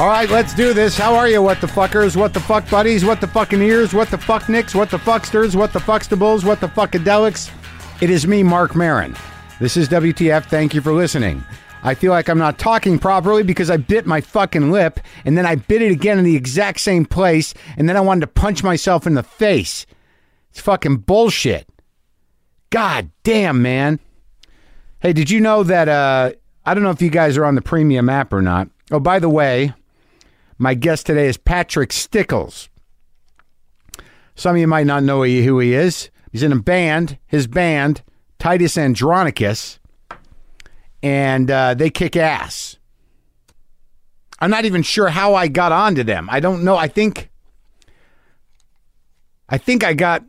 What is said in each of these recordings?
All right, let's do this. How are you, what the fuckers? What the fuck buddies? What the fucking ears? What the fuck nicks? What the fucksters? What the fuckstables? What the fuckadelics? It is me, Marc Maron. This is WTF. Thank you for listening. I feel like I'm not talking properly because I bit my fucking lip and then I bit it again in the exact same place and then I wanted to punch myself in the face. It's fucking bullshit. God damn, man. Hey, did you know that? Uh, I don't know if you guys are on the premium app or not. Oh, by the way, my guest today is Patrick Stickles. Some of you might not know who he is. He's in a band, his band, Titus Andronicus, and uh, they kick ass. I'm not even sure how I got onto them. I don't know. I think, I think I got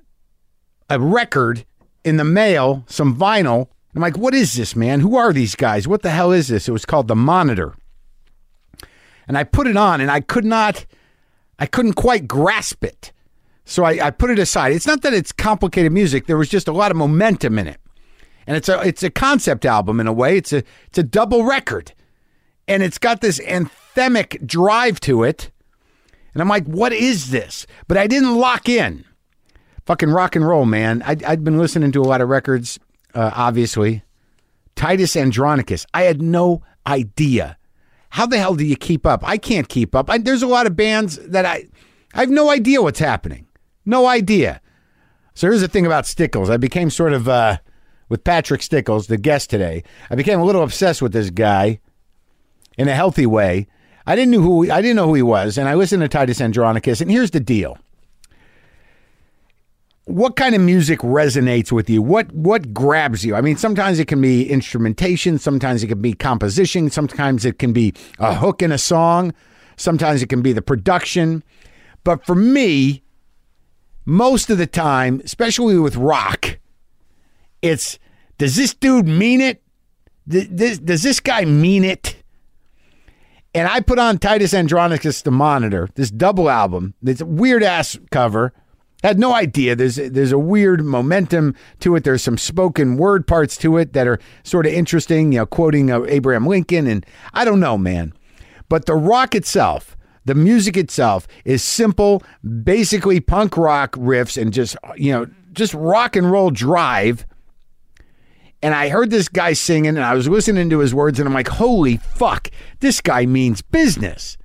a record in the mail, some vinyl. I'm like, what is this, man? Who are these guys? What the hell is this? It was called The Monitor and I put it on and I could not, I couldn't quite grasp it. So I, I put it aside. It's not that it's complicated music. There was just a lot of momentum in it. And it's a it's a concept album in a way. It's a it's a double record. And it's got this anthemic drive to it. And I'm like, what is this? But I didn't lock in. Fucking rock and roll, man. i had been listening to a lot of records, uh, obviously. Titus Andronicus. I had no idea how the hell do you keep up? I can't keep up. I, there's a lot of bands that I, I have no idea what's happening. No idea. So here's the thing about Stickles. I became sort of uh, with Patrick Stickles, the guest today. I became a little obsessed with this guy in a healthy way. I didn't know who I didn't know who he was, and I listened to Titus Andronicus. And here's the deal: what kind of music resonates with you? What what grabs you? I mean, sometimes it can be instrumentation, sometimes it can be composition, sometimes it can be a hook in a song, sometimes it can be the production. But for me, most of the time, especially with rock, it's does this dude mean it? Does, this guy mean it? And I put on Titus Andronicus the Monitor, this double album. It's a weird ass cover had no idea. There's there's a weird momentum to it. There's some spoken word parts to it that are sort of interesting. You know, quoting uh, Abraham Lincoln, and I don't know, man. But the rock itself, the music itself, is simple, basically punk rock riffs and just you know just rock and roll drive. And I heard this guy singing, and I was listening to his words, and I'm like, holy fuck, this guy means business.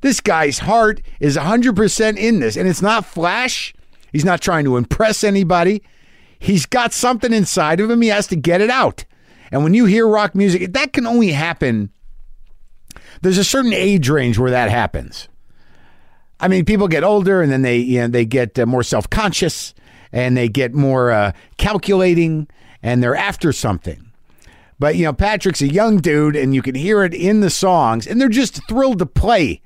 This guy's heart is 100% in this, and it's not flash. He's not trying to impress anybody. He's got something inside of him. He has to get it out. And when you hear rock music, that can only happen. There's a certain age range where that happens. I mean, people get older and then they you know, they get uh, more self conscious and they get more uh, calculating and they're after something. But you know, Patrick's a young dude, and you can hear it in the songs, and they're just thrilled to play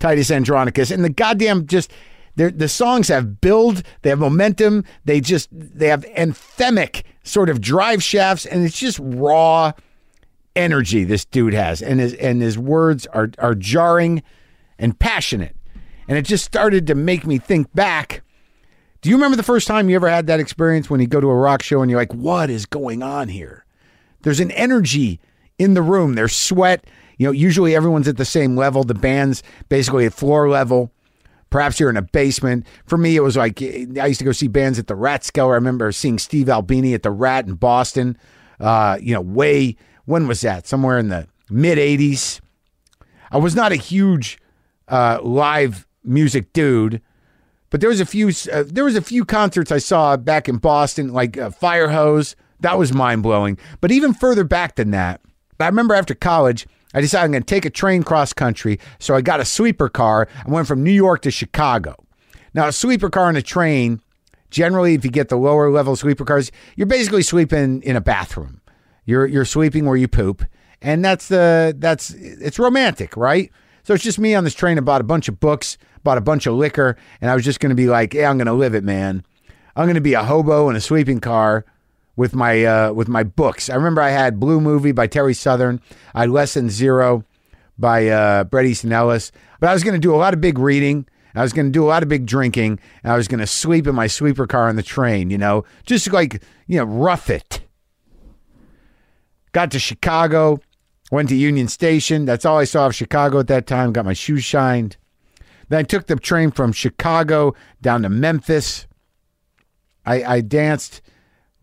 Titus Andronicus. And the goddamn just they're, the songs have build, they have momentum, they just they have anthemic sort of drive shafts, and it's just raw energy this dude has, and his and his words are are jarring and passionate, and it just started to make me think back. Do you remember the first time you ever had that experience when you go to a rock show and you're like, "What is going on here?" There's an energy in the room. There's sweat. You know, usually everyone's at the same level. The band's basically at floor level. Perhaps you're in a basement. For me, it was like I used to go see bands at the Rat Rathskeller. I remember seeing Steve Albini at the Rat in Boston. Uh, you know, way when was that? Somewhere in the mid '80s. I was not a huge uh, live music dude, but there was a few. Uh, there was a few concerts I saw back in Boston, like uh, Firehose. That was mind blowing. But even further back than that, I remember after college, I decided I'm going to take a train cross country. So I got a sweeper car. I went from New York to Chicago. Now, a sweeper car and a train, generally, if you get the lower level sweeper cars, you're basically sweeping in a bathroom. You're you're sleeping where you poop, and that's the that's it's romantic, right? So it's just me on this train. I bought a bunch of books, bought a bunch of liquor, and I was just going to be like, "Yeah, I'm going to live it, man. I'm going to be a hobo in a sweeping car with my uh, with my books. I remember I had Blue Movie by Terry Southern. I had Less Than Zero by uh, Bret Easton Ellis. But I was going to do a lot of big reading. I was going to do a lot of big drinking. And I was going to sleep in my sleeper car on the train. You know, just like you know, rough it. Got to Chicago. Went to Union Station. That's all I saw of Chicago at that time. Got my shoes shined. Then I took the train from Chicago down to Memphis. I, I danced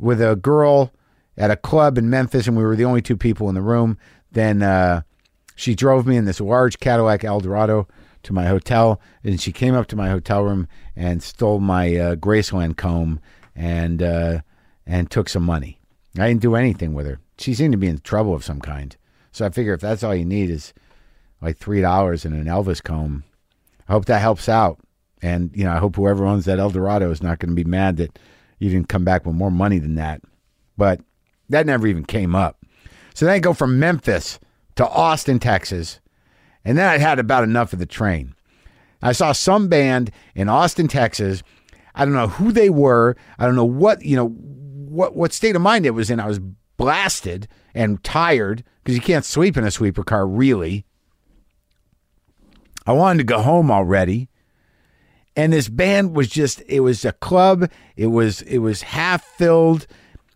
with a girl at a club in Memphis, and we were the only two people in the room. Then uh, she drove me in this large Cadillac Eldorado to my hotel, and she came up to my hotel room and stole my uh, Graceland comb and uh, and took some money. I didn't do anything with her. She seemed to be in trouble of some kind. So I figure if that's all you need is like three dollars and an Elvis comb, I hope that helps out. And you know, I hope whoever owns that Eldorado is not going to be mad that you didn't come back with more money than that. But that never even came up. So then I go from Memphis to Austin, Texas, and then I'd had about enough of the train. I saw some band in Austin, Texas. I don't know who they were. I don't know what you know what what state of mind it was in. I was blasted and tired because you can't sleep in a sweeper car, really. I wanted to go home already. And this band was just it was a club. It was it was half filled.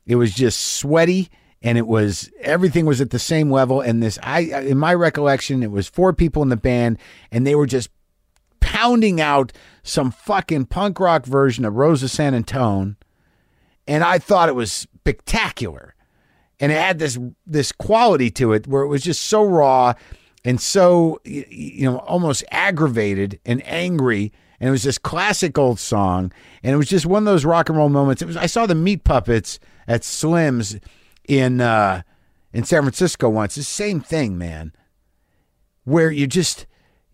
It was just sweaty and it was everything was at the same level and this I in my recollection it was four people in the band and they were just pounding out some fucking punk rock version of Rose of San Antone and I thought it was spectacular and it had this this quality to it where it was just so raw and so you know almost aggravated and angry and it was this classic old song and it was just one of those rock and roll moments it was i saw the meat puppets at slim's in uh in san francisco once the same thing man where you just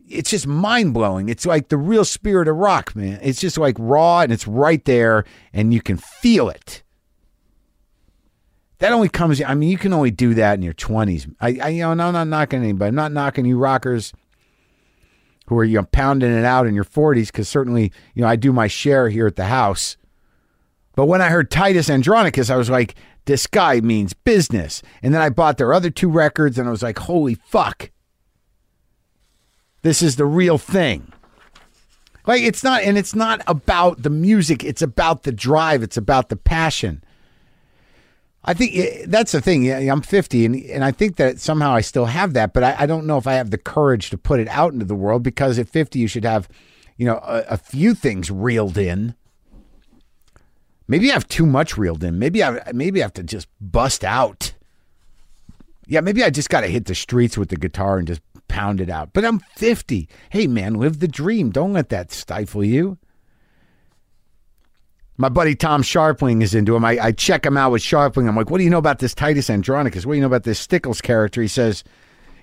it's just mind-blowing it's like the real spirit of rock man it's just like raw and it's right there and you can feel it that only comes. I mean, you can only do that in your twenties. I, I, you know, I'm not knocking anybody. I'm not knocking you rockers who are you know pounding it out in your forties because certainly you know I do my share here at the house. But when I heard Titus Andronicus, I was like, this guy means business. And then I bought their other two records, and I was like, holy fuck, this is the real thing. Like it's not, and it's not about the music. It's about the drive. It's about the passion. I think that's the thing. I'm 50, and, and I think that somehow I still have that, but I, I don't know if I have the courage to put it out into the world because at 50, you should have, you know, a, a few things reeled in. Maybe I have too much reeled in. Maybe I maybe I have to just bust out. Yeah, maybe I just got to hit the streets with the guitar and just pound it out. But I'm 50. Hey, man, live the dream. Don't let that stifle you. My buddy Tom Scharpling is into him. I, I check him out with Scharpling. I'm like, what do you know about this Titus Andronicus? What do you know about this Stickles character? He says,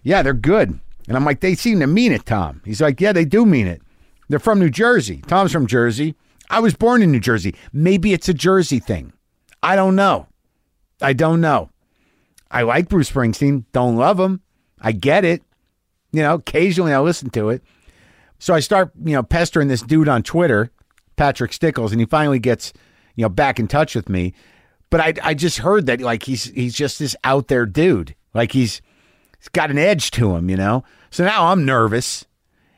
yeah, they're good. And I'm like, they seem to mean it, Tom. He's like, yeah, they do mean it. They're from New Jersey. Tom's from Jersey. I was born in New Jersey. Maybe it's a Jersey thing. I don't know. I don't know. I like Bruce Springsteen. Don't love him. I get it. You know, occasionally I listen to it. So I start, you know, pestering this dude on Twitter Patrick Stickles, and he finally gets you know back in touch with me. But I I just heard that like he's he's just this out there dude, like he's he's got an edge to him, you know. So now I'm nervous.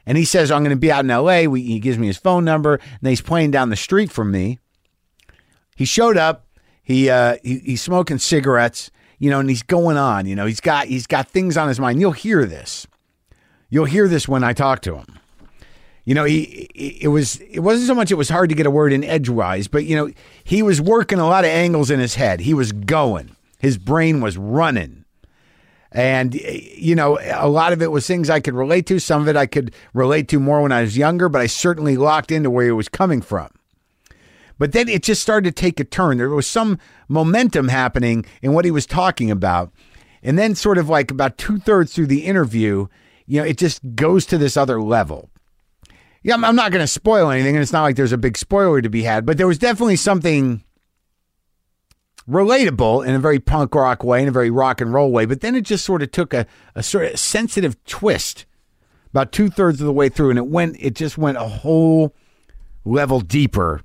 And he says, I'm going to be out in LA. We, he gives me his phone number, and he's playing down the street from me. He showed up. He, uh, he he's smoking cigarettes, you know, and he's going on. You know, he's got he's got things on his mind. You'll hear this. You'll hear this when I talk to him you know, he it was it wasn't so much it was hard to get a word in edgewise, but you know, he was working a lot of angles in his head. He was going. His brain was running. And you know, a lot of it was things I could relate to. Some of it I could relate to more when I was younger, but I certainly locked into where he was coming from. But then it just started to take a turn. There was some momentum happening in what he was talking about. And then, sort of like about two thirds through the interview, you know, it just goes to this other level yeah, I'm, not going to spoil anything, and it's not like there's a big spoiler to be had, but there was definitely something relatable in a very punk rock way, in a very rock and roll way. But then it just sort of took a, a sort of sensitive twist about two thirds of the way through, and it went, it just went a whole level deeper.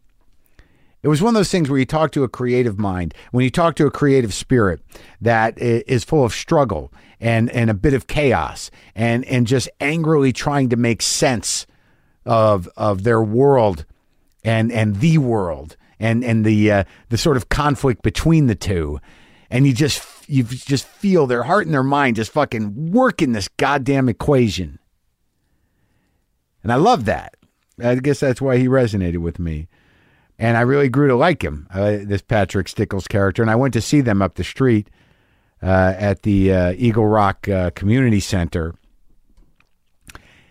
It was one of those things where you talk to a creative mind, when you talk to a creative spirit that is full of struggle and, and a bit of chaos and, and just angrily trying to make sense of of their world and and the world and and the uh, the sort of conflict between the two. and you just you just feel their heart and their mind just fucking working this goddamn equation. And I love that. I guess that's why he resonated with me. And I really grew to like him, uh, this Patrick Stickles character. And I went to see them up the street uh, at the uh, Eagle Rock uh, Community Center.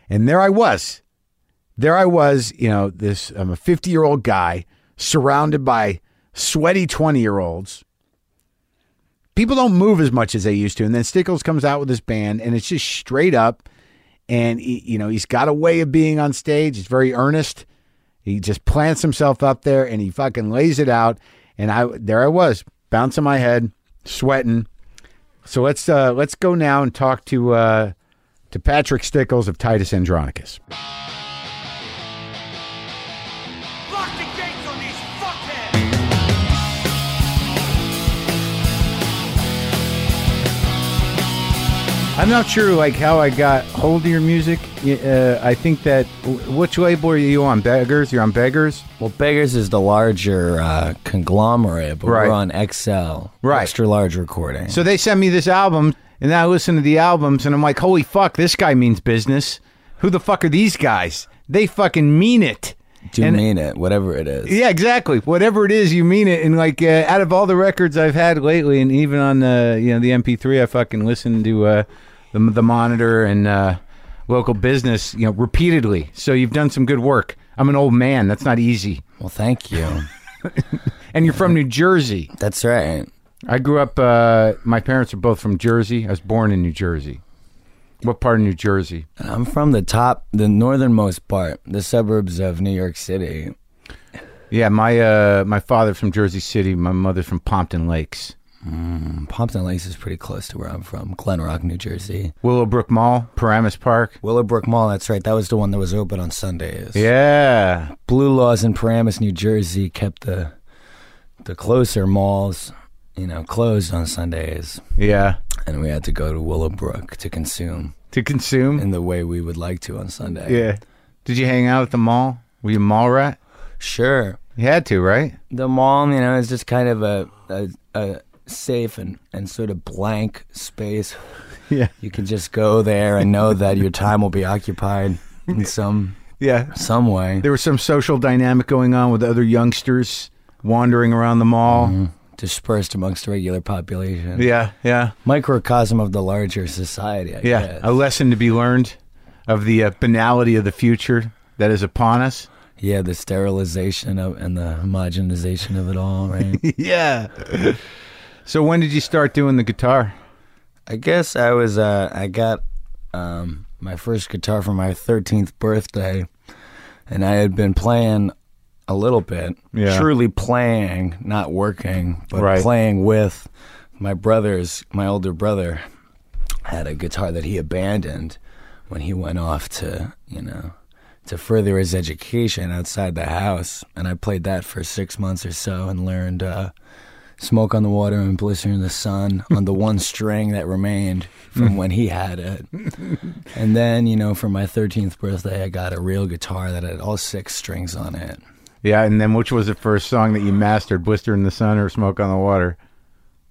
And there I was. There I was, you know, this I'm a 50 year old guy surrounded by sweaty 20 year olds. People don't move as much as they used to. And then Stickles comes out with this band, and it's just straight up. And, he, you know, he's got a way of being on stage. It's very earnest. He just plants himself up there and he fucking lays it out. And I there I was, bouncing my head, sweating. So let's uh, let's go now and talk to uh, to Patrick Stickles of Titus Andronicus. I'm not sure like how I got hold of your music. Uh, I think that which label are you on? Beggars? You're on Beggars. Well, Beggars is the larger uh, conglomerate, but Right. we're on XL, Right. extra large recording. So they sent me this album, and I listen to the albums, and I'm like, holy fuck, this guy means business. Who the fuck are these guys? They fucking mean it. Do you and- mean it, whatever it is. Yeah, exactly. Whatever it is, you mean it. And like, uh, out of all the records I've had lately, and even on uh, you know the MP3, I fucking listened to uh, the the Monitor and uh, local business, you know, repeatedly. So you've done some good work. I'm an old man. That's not easy. Well, thank you. And you're from New Jersey. That's right. I grew up. Uh, my parents are both from Jersey. I was born in New Jersey. What part of New Jersey? I'm from the top, the northernmost part, the suburbs of New York City. Yeah, my uh, my father's from Jersey City. My mother's from Pompton Lakes. Pompton Lakes is pretty close to where I'm from, Glen Rock, New Jersey. Willowbrook Mall, Paramus Park. Willowbrook Mall, that's right. That was the one that was open on Sundays. Yeah, Blue Laws in Paramus, New Jersey kept the the closer malls, you know, closed on Sundays. yeah. And we had to go to Willowbrook to consume To consume. in the way we would like to on Sunday. Yeah. Did you hang out at the mall? Were you a mall rat? Sure. You had to, right? The mall, you know, is just kind of a, a, a safe and, and sort of blank space. Yeah. You can just go there and know that your time will be occupied in some Yeah. some way. There was some social dynamic going on with other youngsters wandering around the mall. Mm-hmm. Dispersed amongst the regular population. Yeah, yeah, Microcosm of the larger society, I yeah. guess. A lesson to be learned of the uh, banality of the future that is upon us. Yeah, the sterilization of and the homogenization of it all, right? yeah. So when did you start doing the guitar? I guess I was uh I got um my first guitar for my 13th birthday and I had been playing a little bit. Yeah. Truly playing, not working, but Right. playing with my brothers, my older brother had a guitar that he abandoned when he went off to, you know, to further his education outside the house and I played that for 6 months or so and learned uh Smoke on the Water and Blister in the Sun on the one string that remained from when he had it. And then, you know, for my 13th birthday, I got a real guitar that had all six strings on it. Yeah, and then which was the first song that you mastered, Blister in the Sun or Smoke on the Water?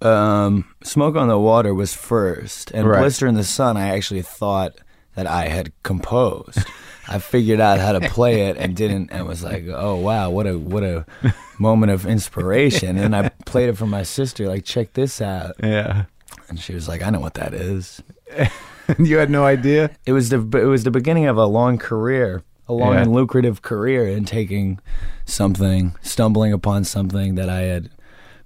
Um, Smoke on the Water was first, and Right. Blister in the Sun, I actually thought that I had composed. I figured out how to play it and didn't, and was like, "Oh wow, what a what a moment of inspiration!" And I played it for my sister, like, "Check this out," Yeah. and she was like, "I know what that is." you had no idea? It was the it was the beginning of a long career, a long Yeah. and lucrative career in taking something, stumbling upon something that I had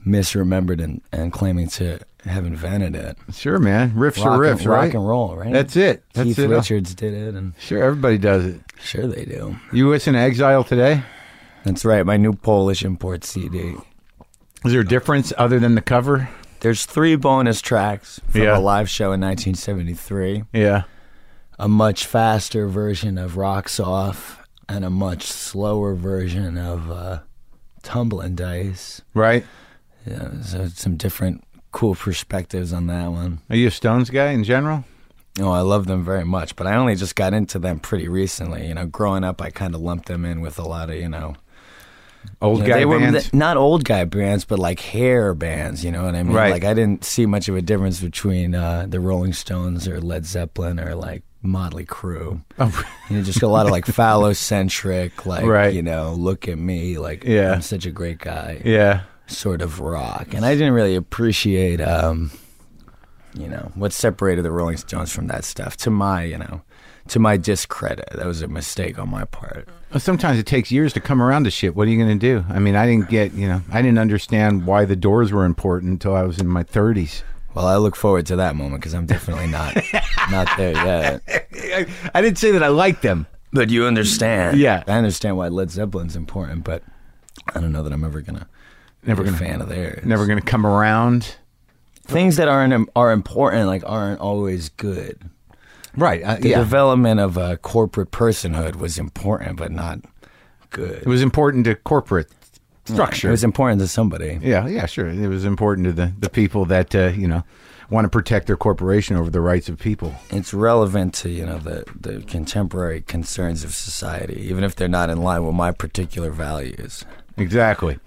misremembered and, and claiming to have invented it. Sure, man. Riffs rock are and, riffs, right? rock and roll, right? That's it. That's Keith it. Richards did it, and Sure, everybody does it. sure they do. You listen to Exile today? That's right. My new Polish import CD. Is there a difference other than the cover? There's three bonus tracks from Yeah. a live show in 1973. Yeah. A much faster version of Rocks Off, and a much slower version of uh, Tumbling Dice. Right? Yeah, so some different cool perspectives on that one. Are you a Stones guy in general? Oh, I love them very much, but I only just got into them pretty recently. You know, growing up, I kind of lumped them in with a lot of, you know, Old You know, guy they were bands. not old guy bands, but like hair bands. You know what I mean? Right. Like I didn't see much of a difference between uh, the Rolling Stones or Led Zeppelin or like Motley Crue. Oh, You know, just a lot of like phallocentric, like Right. you know, look at me, like Yeah. I'm such a great guy, yeah. sort of rock. And I didn't really appreciate, um, you know, what separated the Rolling Stones from that stuff. To my, you know, to my discredit, that was a mistake on my part. Well, Sometimes it takes years to come around to shit. What are you going to do? I mean, I didn't get, you know, I didn't understand why the doors were important until I was in my 30s. Well, I look forward to that moment because I'm definitely not not there yet. I, I didn't say that I like them. But you understand. Yeah. I understand why Led Zeppelin's important, but I don't know that I'm ever gonna Never be a gonna- fan of theirs. Never going to come around. things that aren't are important like aren't always good. Right. Uh, The yeah. development of a corporate personhood was important, but not good. it was important to corporate structure. It was important to somebody. yeah, yeah, sure. It was important to the, the people that, uh, you know, want to protect their corporation over the rights of people. It's relevant to you know the the contemporary concerns of society, even if they're not in line with my particular values. Exactly.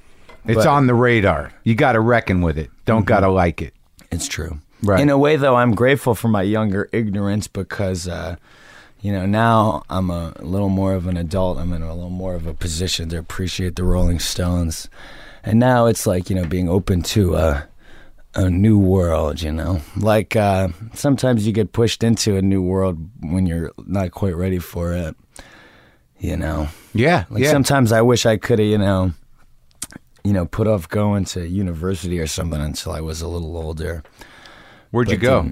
It's But- on the radar. You got to reckon with it. Don't got to like it. It's true. Right. In a way, though, I'm grateful for my younger ignorance because, uh, you know, now I'm a little more of an adult. I'm in a little more of a position to appreciate the Rolling Stones, and now it's like you know being open to a a new world. You know, like uh, sometimes you get pushed into a new world when you're not quite ready for it. You know, Yeah. like yeah. sometimes I wish I could have, you know, you know, put off going to university or something until I was a little older. Where'd you go?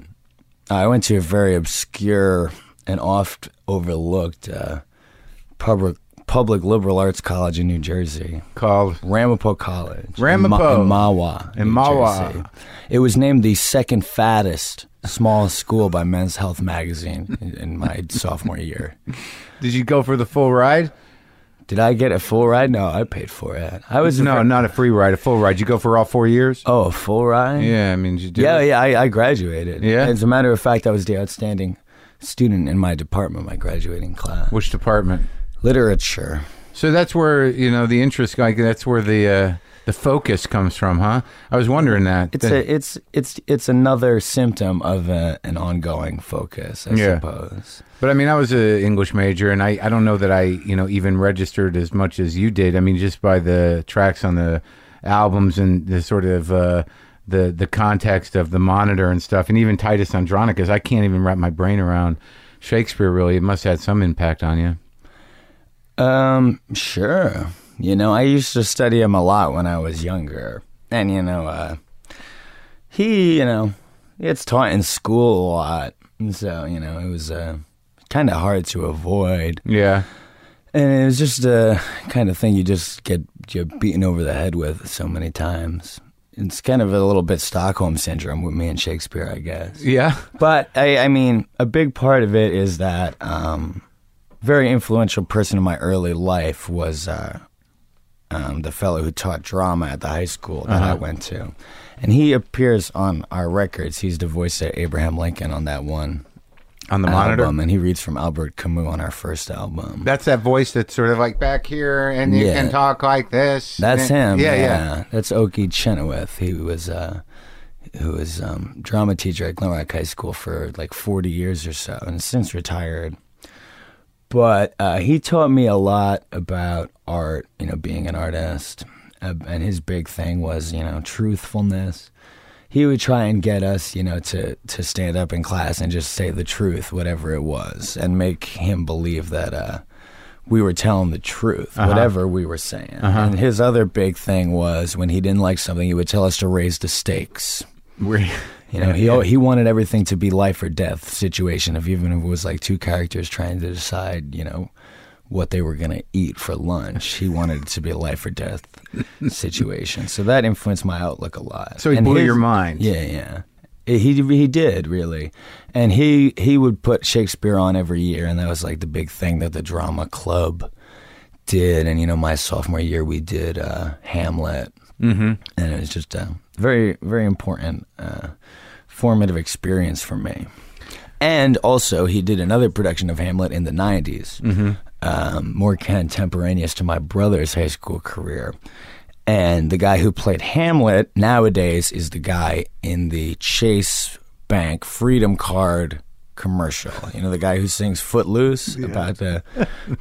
I went to a very obscure and oft overlooked uh, public public liberal arts college in New Jersey, Called. Ramapo College, in Ramapo. Ma- in Mahwah, In New Mahwah. Jersey. It was named the second fattest small school by Men's Health magazine in, in my sophomore year. Did you go for the full ride? Did I get a full ride? No, I paid for it. I was No, not a free ride. A full ride. You go for all four years? Oh, a full ride? Yeah, I mean, did you do Yeah, yeah, I, I graduated. Yeah? As a matter of fact, I was the outstanding student in my department, my graduating class. Which department? Literature. So that's where you know the interest. Like that's where the uh, the focus comes from, huh? I was wondering that. It's That- a, it's it's it's another symptom of a, an ongoing focus, I Yeah. suppose. But I mean, I was an English major, and I, I don't know that I, you know, even registered as much as you did. I mean, just by the tracks on the albums and the sort of uh, the the context of the monitor and stuff, and even Titus Andronicus, I can't even wrap my brain around Shakespeare. Really, it must have had some impact on you. Um, sure. You know, I used to study him a lot when I was younger, and you know, uh, he, you know, it's taught in school a lot, and so you know, it was uh, kind of hard to avoid. Yeah, And it was just a kind of thing you just get you beaten over the head with so many times. It's kind of a little bit Stockholm syndrome with me and Shakespeare, I guess. yeah, But I, I mean, a big part of it is that um, very influential person in my early life was uh, um, the fellow who taught drama at the high school that I went to, and he appears on our records. He's the voice of Abraham Lincoln on that one on the monitor. album, and he reads from Albert Camus on our first album. That's that voice that's sort of like back here, and you Yeah. can talk like this. That's And- him. Yeah, yeah. That's Oki Chenoweth. He was uh, who was um, drama teacher at Glen Rock High School for like forty years or so, and since retired. But uh, he taught me a lot about art. You know, being an artist, uh, and his big thing was you know truthfulness. He would try and get us, you know, to to stand up in class and just say the truth, whatever it was, and make him believe that uh, we were telling the truth, whatever we were saying. And his other big thing was when he didn't like something, he would tell us to raise the stakes. We're- You know, he he wanted everything to be life or death situation. If even if it was like two characters trying to decide, you know, what they were going to eat for lunch, he wanted it to be a life or death situation. So that influenced my outlook a lot. So he And blew his- your mind. Yeah, yeah. He he did really, and he he would put Shakespeare on every year, and that was like the big thing that the drama club did. And you know, my sophomore year we did uh, Hamlet, mm-hmm. and it was just a very very important uh, formative experience for me. And also, he did another production of Hamlet in the '90s, um, more contemporaneous to my brother's high school career. And the guy who played Hamlet nowadays is the guy in the Chase Bank Freedom Card commercial. You know, the guy who sings Footloose about the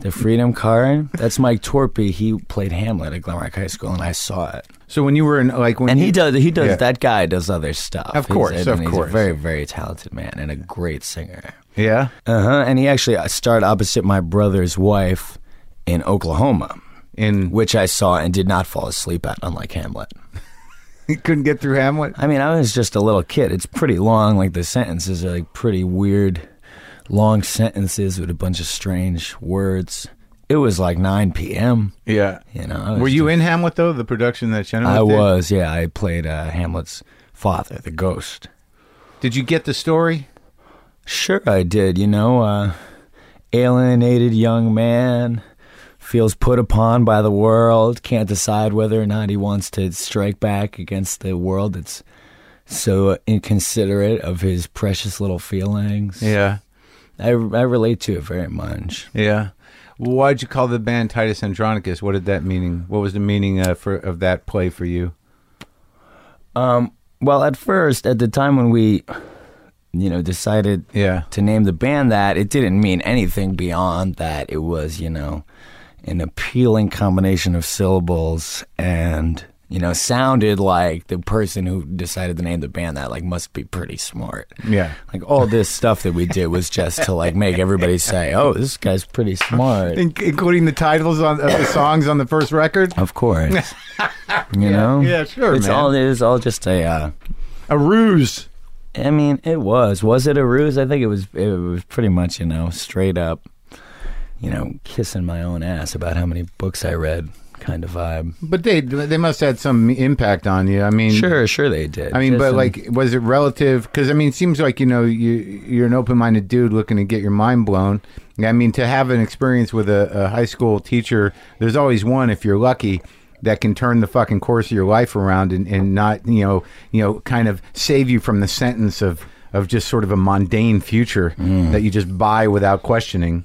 the Freedom Card. That's Mike Torpy. He played Hamlet at Glen Rock High School, and I saw it. So when you were in like when And you, he does. He does. Yeah. That guy does other stuff. Of course, and of he's course. a very, very talented man and a great singer. Yeah, Uh huh. And he actually uh, starred opposite my brother's wife in Oklahoma, in which I saw and did not fall asleep at, unlike Hamlet. he couldn't get through Hamlet. I mean, I was just a little kid. It's pretty long. Like the sentences are like pretty weird, long sentences with a bunch of strange words. It was like 9 p.m. Yeah. You know, I was Were you just- in Hamlet though? The production that Chenoweth I did? was. Yeah, I played uh, Hamlet's father, the ghost. Did you get the story? Sure, I did. You know, uh, alienated young man feels put upon by the world, can't decide whether or not he wants to strike back against the world that's so inconsiderate of his precious little feelings. Yeah. I, I relate to it very much. Yeah. Why'd you call the band Titus Andronicus? What did that meaning? What was the meaning uh, for of that play for you? Um, well, at first, at the time when we, you know, decided Yeah. to name the band that, it didn't mean anything beyond that. It was, you know, an appealing combination of syllables and, you know, sounded like the person who decided to name the band that, like, must be pretty smart. Yeah. Like, all this stuff that we did was just to, like, make everybody say, oh, this guy's pretty smart. In- including the titles on of the songs on the first record. Of course. you know? yeah, sure, It's man. all, it is all just a, uh, A ruse. I mean, it was. Was it a ruse? I think it was. It was pretty much, you know, straight up, you know, kissing my own ass about how many books I read, kind of vibe. But they they must have had some impact on you. I mean, Sure, sure they did. I mean, Just but some- like, was it relative? Because I mean, it seems like you know you you're an open minded dude looking to get your mind blown. I mean, to have an experience with a, a high school teacher, there's always one if you're lucky that can turn the fucking course of your life around and, and not you know you know kind of save you from the sentence of of just sort of a mundane future Mm. that you just buy without questioning.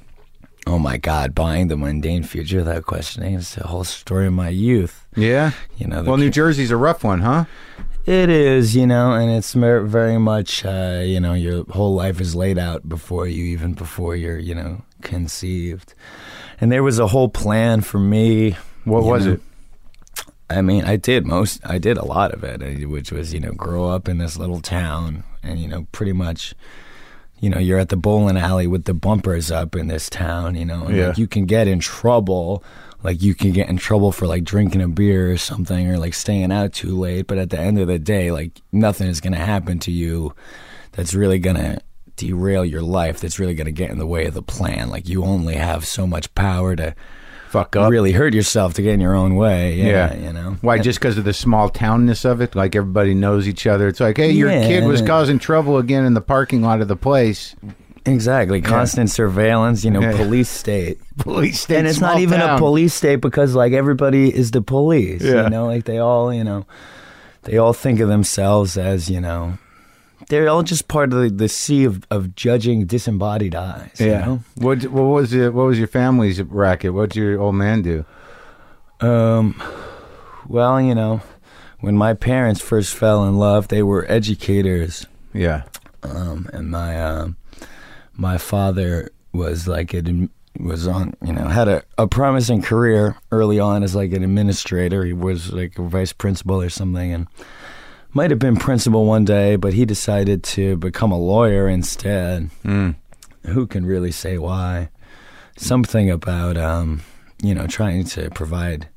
oh my god, buying the mundane future without questioning is the whole story of my youth. Yeah. You know, Well, New Jersey's a rough one, huh? It is, you know, and it's very much, uh, you know, your whole life is laid out before you, even before you're, you know, conceived. And there was a whole plan for me. What was know. it? I mean, I did most, I did a lot of it, uh, which was, you know, grow up in this little town and, you know, pretty much, you know, you're at the bowling alley with the bumpers up in this town, you know, and Yeah. like you can get in trouble. Like you can get in trouble for like drinking a beer or something or like staying out too late. But at the end of the day, like nothing is going to happen to you that's really going to derail your life, that's really going to get in the way of the plan. Like you only have so much power to Fuck up. really hurt yourself to get in your own way. Yeah. Yeah. You know? Why? Just because of the small townness of it? Like everybody knows each other. It's like, hey, your Yeah. kid was causing trouble again in the parking lot of the place. Exactly. Constant surveillance, you know, police state. Police state, and it's not even town. a police state because like everybody is the police. Yeah. You know, like they all, you know, they all think of themselves as, you know, they're all just part of the, the sea of, of judging disembodied eyes. you Yeah. know? What What was it? What was your family's racket? What did your old man do? Um, well, you know, when my parents first fell in love, they were educators. Yeah. um, and my um, my father was like an was on you know had a, a promising career early on as like an administrator. He was like a vice principal or something, and might have been principal one day, but he decided to become a lawyer instead. Mm. Who can really say why? Something about um, you know trying to provide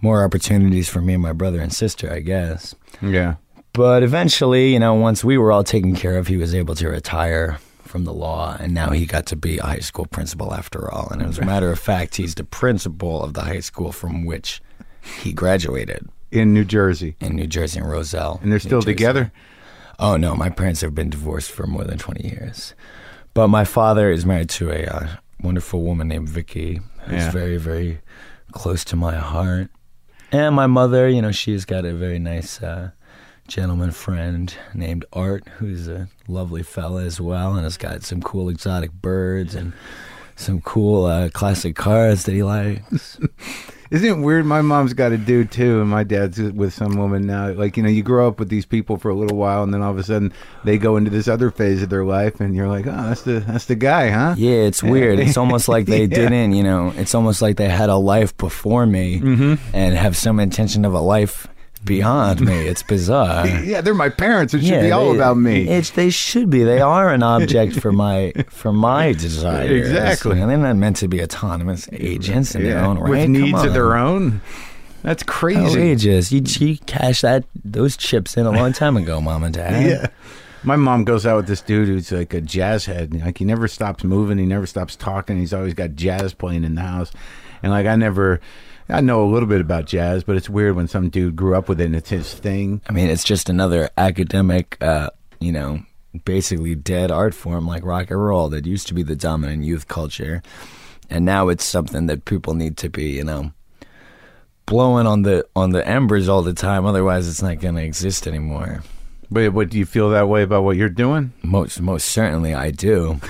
more opportunities for me and my brother and sister, I guess. Yeah. But eventually, you know, once we were all taken care of, he was able to retire from the law, and now he got to be a high school principal after all. And as a matter of fact, he's the principal of the high school from which he graduated In New Jersey, in New Jersey and Roselle. and they're still Jersey. together. Oh no, my parents have been divorced for more than twenty years, but my father is married to a uh, wonderful woman named Vicky, who's Yeah. very, very close to my heart. And my mother, you know, she's got a very nice uh, gentleman friend named Art, who's a lovely fella as well, and has got some cool exotic birds and some cool uh, classic cars that he likes. Isn't it weird? My mom's got a dude too, and my dad's with some woman now. Like you know, you grow up with these people for a little while, and then all of a sudden they go into this other phase of their life, and you're like, oh, that's the that's the guy, huh? Yeah, it's weird. It's almost like they Yeah. didn't, you know, it's almost like they had a life before me Mm-hmm. and have some intention of a life beyond me. It's bizarre. Yeah, they're my parents. It should be all they- about me. It's they should be. They are an object for my for my desires. Exactly. And they're not meant to be autonomous agents in their own right. with needs of their own. That's crazy. Outrageous. You, you cashed that those chips in a long time ago, mom and dad. Yeah. My mom goes out with this dude who's like a jazz head. Like he never stops moving, he never stops talking. He's always got jazz playing in the house. And like I never I know a little bit about jazz, but it's weird when some dude grew up with it and it's his thing. I mean, it's just another academic, uh, you know, basically dead art form like rock and roll that used to be the dominant youth culture, and now it's something that people need to be, you know, blowing on the on the embers all the time. Otherwise, it's not going to exist anymore. But what do you feel that way about what you're doing? Most most certainly, I do.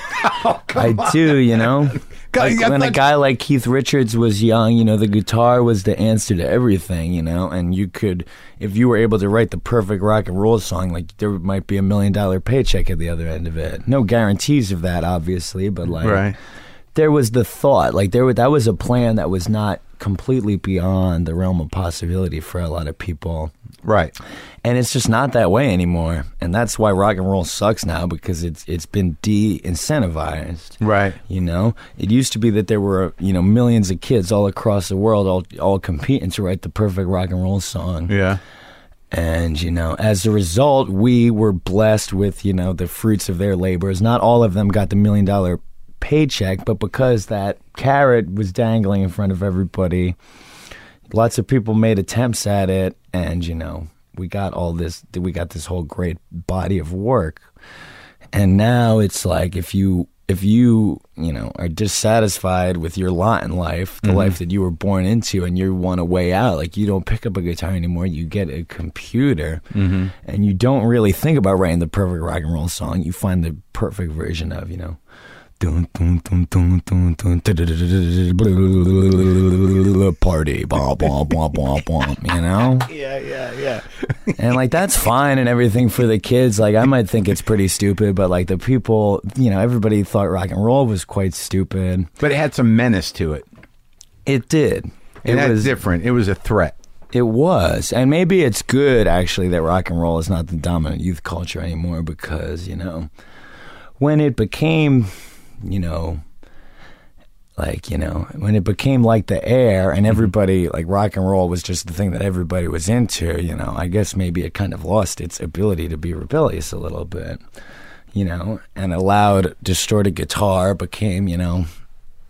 I do. You know, like when a guy like Keith Richards was young, you know, the guitar was the answer to everything. You know, and you could, if you were able to write the perfect rock and roll song, like there might be a million dollar paycheck at the other end of it. No guarantees of that, obviously, but like Right. there was the thought, like there was, that was a plan that was not completely beyond the realm of possibility for a lot of people. Right. And it's just not that way anymore. And that's why rock and roll sucks now because it's it's been de-incentivized. Right. You know, it used to be that there were you know millions of kids all across the world all all competing to write the perfect rock and roll song. Yeah. And you know, as a result, we were blessed with you know the fruits of their labors. Not all of them got the million dollar paycheck, but because that carrot was dangling in front of everybody, lots of people made attempts at it, and you know, we got all this. We got this whole great body of work, and now it's like if you if you you know are dissatisfied with your lot in life the mm-hmm. life that you were born into and you want a way out like you don't pick up a guitar anymore you get a computer mm-hmm. and you don't really think about writing the perfect rock and roll song. You find the perfect version of you know party blah, blah, blah, blah, blah, you know Yeah, yeah, yeah. and like that's fine and everything for the kids like i might think it's pretty stupid but like the people you know everybody thought rock and roll was quite stupid But it had some menace to it. it did It, it was different. It was a threat. it was and maybe it's good actually that rock and roll is not the dominant youth culture anymore because you know when it became you know like you know when it became like the air and mm-hmm. everybody like rock and roll was just the thing that everybody was into you know i guess maybe it kind of lost its ability to be rebellious a little bit you know and a loud distorted guitar became you know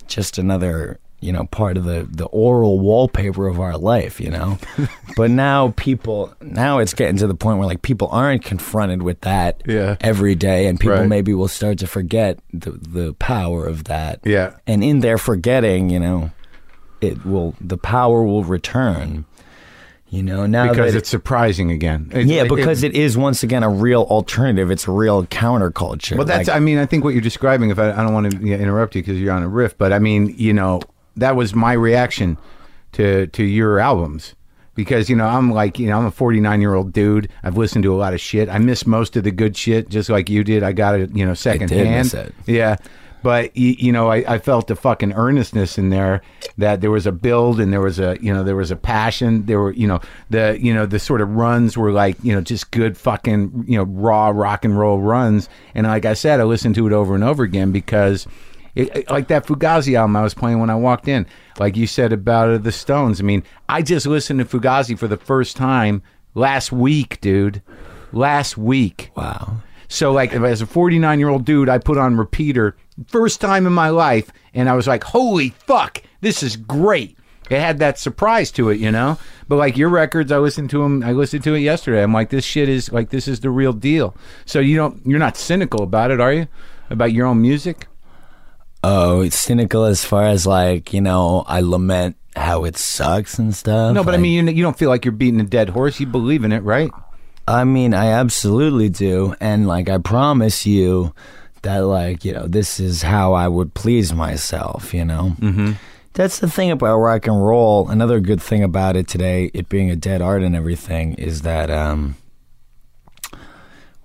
just another you know part of the the aural wallpaper of our life you know but now people now it's getting to the point where like people aren't confronted with that Yeah. every day and people Right. maybe will start to forget the the power of that Yeah. and in their forgetting you know it will the power will return you know now Because it's surprising again. It- yeah it- because it is once again a real alternative it's a real counterculture Well, that's. Like, I mean, I think what you're describing. If I, I don't want to interrupt you because you're on a riff, but I mean, you know, that was my reaction to to your albums because you know I'm like you know I'm a 49 year old dude. I've listened to a lot of shit. I miss most of the good shit, just like you did. I got it, you know, second did hand. miss it. Yeah. But you, you know, I, I felt the fucking earnestness in there. That there was a build and there was a you know there was a passion. There were you know the you know the sort of runs were like you know just good fucking you know raw rock and roll runs. And like I said, I listened to it over and over again because. It, it- like that Fugazi album I was playing when I walked in, like you said about uh, the Stones. I mean, I just listened to Fugazi for the first time last week, dude. Last week. wow So like as a 49 year old dude, I put on repeater first time in my life, and I was like, "Holy fuck, this is great!" It had that surprise to it, you know. But like your records, I listened to them. I listened to it yesterday. I'm like, this shit is like this is the real deal. So you don't, you're not cynical about it, are you? About your own music? Oh, it's cynical as far as like you know, I lament how it sucks and stuff. No, but I Like, mean, you, you don't feel like you're beating a dead horse. You believe in it, right? I mean, I absolutely do, and like I promise you that like you know this is how I would please myself. You know, mm-hmm. that's the thing about rock and roll. Another good thing about it today, it being a dead art and everything, is that um,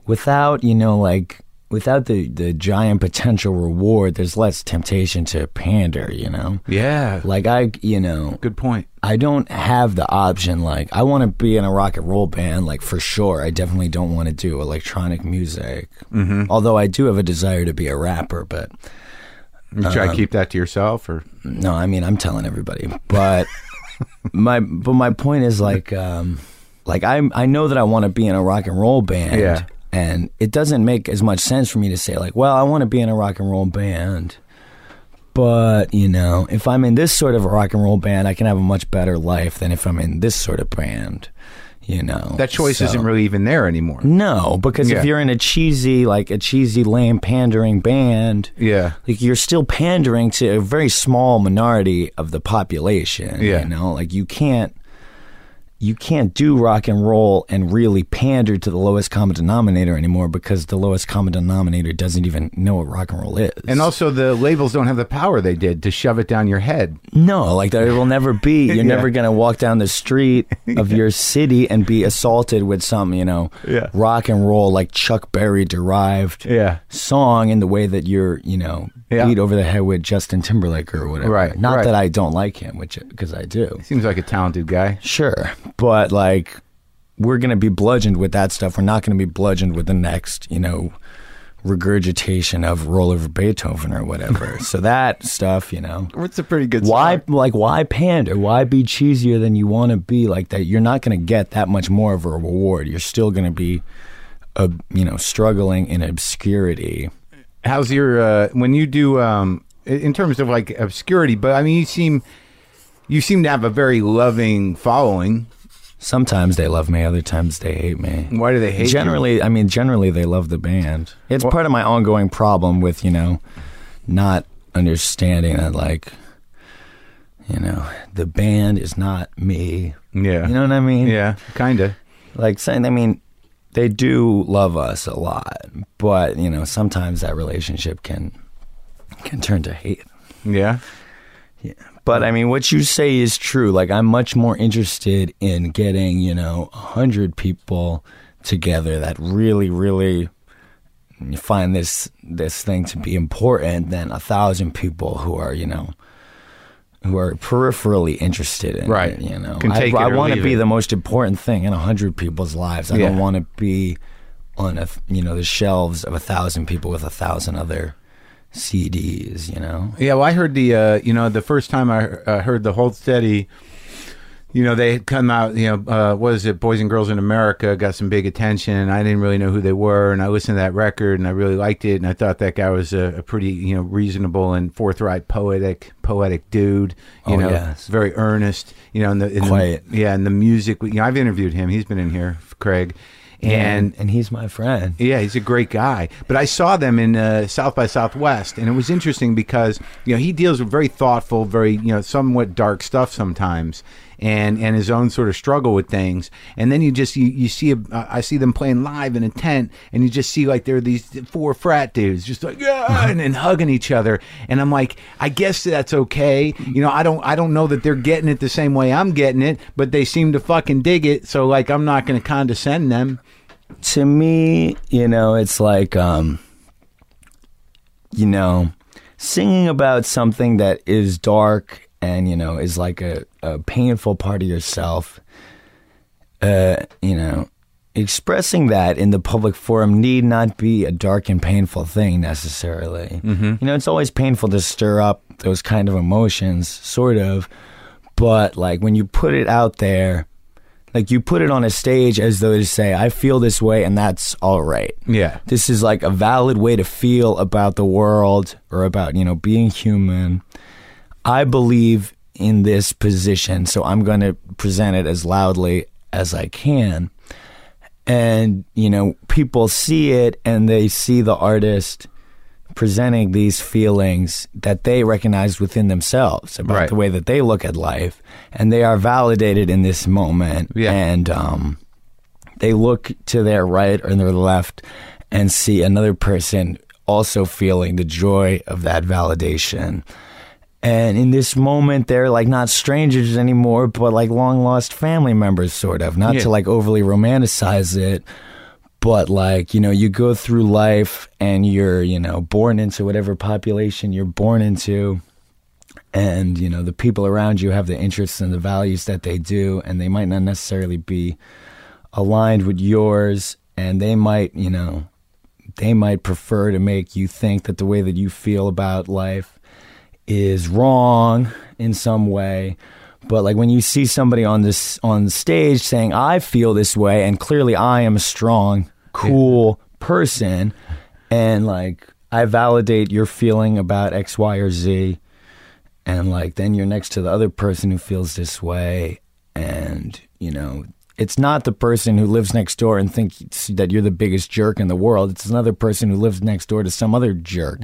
without you know like without the the giant potential reward, there's less temptation to pander. You know, Yeah. like I you know Good point. I don't have the option. Like, I want to be in a rock and roll band, like for sure. I definitely don't want to do electronic music. Mm-hmm. Although I do have a desire to be a rapper, but You try to keep that to yourself, or no, I mean, I'm telling everybody. But my but my point is like, um, like I I know that I want to be in a rock and roll band. Yeah. And it doesn't make as much sense for me to say like, well, I want to be in a rock and roll band. But, you know, if I'm in this sort of a rock and roll band, I can have a much better life than if I'm in this sort of band. You know. that choice So- isn't really even there anymore. No, because Yeah. if you're in a cheesy, like a cheesy, lame, pandering band, Yeah. like you're still pandering to a very small minority of the population. Yeah. You know, like you can't you can't do rock and roll and really pander to the lowest common denominator anymore because the lowest common denominator doesn't even know what rock and roll is. And also, the labels don't have the power they did to shove it down your head. No, like there will never be. You're Yeah. never gonna walk down the street of your city and be assaulted with some, you know, Yeah. rock and roll like Chuck Berry derived Yeah. song in the way that you're, you know, Yeah. beat over the head with Justin Timberlake or whatever. Right, Not right. that I don't like him, which because I do. Seems like a talented guy. Sure, but like we're gonna be bludgeoned with that stuff. We're not gonna be bludgeoned with the next, you know, regurgitation of roll over Beethoven or whatever. so that stuff, you know. It's a pretty good. Why, like, why pander? Why be cheesier than you want to be? Like that, you're not going to get that much more of a reward. You're still going to be, uh, you know, struggling in obscurity. How's your uh, when you do um, in terms of like obscurity? But I mean, you seem you seem to have a very loving following. Sometimes they love me, other times they hate me. Why do they hate you? generally, I mean, generally they love the band. It's part of my ongoing problem with you know, not understanding that like, you know, the band is not me. Yeah, You know what I mean? yeah, kind of. like saying i mean they do love us a lot but you know sometimes that relationship can can turn to hate Yeah, yeah but i mean what you say is true. Like i'm much more interested in getting you know a hundred people together that really really find this this thing to be important than a thousand people who are you know who are peripherally interested in Right. it, you know. I, I want to be it. the most important thing in a hundred people's lives. I don't want to be on a you know the shelves of a thousand people with a thousand other cds you know yeah. Well, I heard the uh, you know the first time I uh, heard the Hold Steady. You know they had come out. You know uh, what is it? Boys and Girls in America got some big attention. and I didn't really know who they were, and I listened to that record, and I really liked it. And I thought that guy was a, a pretty you know reasonable and forthright, poetic, poetic dude. You Oh, know, yes. very earnest. You know, in the, in the- Quiet. yeah, and the music. You know, I've interviewed him. He's been in here, Craig, and and he's my friend. Yeah, he's a great guy. But I saw them in uh, South by Southwest, and it was interesting because you know he deals with very thoughtful, very you know somewhat dark stuff sometimes, and and his own sort of struggle with things. And then you just you, you see a, I see them playing live in a tent, and you just see like there are these four frat dudes just like yeah, and, and hugging each other. And I'm like, I guess that's okay. You know, I don't I don't know that they're getting it the same way I'm getting it, but they seem to fucking dig it. So like I'm not going to condescend them. to me, you know, it's like, um, you know, singing about something that is dark and, you know, is like a, a painful part of yourself, uh, you know, expressing that in the public forum need not be a dark and painful thing necessarily. Mm-hmm. You know, it's always painful to stir up those kind of emotions, sort of, but like when you put it out there, like you put it on a stage as though to say, I feel this way and that's all right. Yeah. This is like a valid way to feel about the world or about, you know, being human. I believe in this position, so I'm going to present it as loudly as I can. And, you know, people see it and they see the artist presenting these feelings that they recognize within themselves about Right. the way that they look at life. And they are validated in this moment. Yeah. And, um, they look to their right or their left and see another person also feeling the joy of that validation. And in this moment, they're like not strangers anymore, but like long lost family members, sort of. Not Yeah. to like overly romanticize it, but like, you know, you go through life and you're, you know, born into whatever population you're born into. And, you know, the people around you have the interests and the values that they do, and they might not necessarily be aligned with yours. And they might, you know, they might prefer to make you think that the way that you feel about life is wrong in some way. But like when you see somebody on this on stage saying, "I feel this way," and clearly I am a strong, cool person, and like I validate your feeling about X, Y, or Z, and like then you're next to the other person who feels this way, and you know it's not the person who lives next door and thinks that you're the biggest jerk in the world. It's another person who lives next door to some other jerk.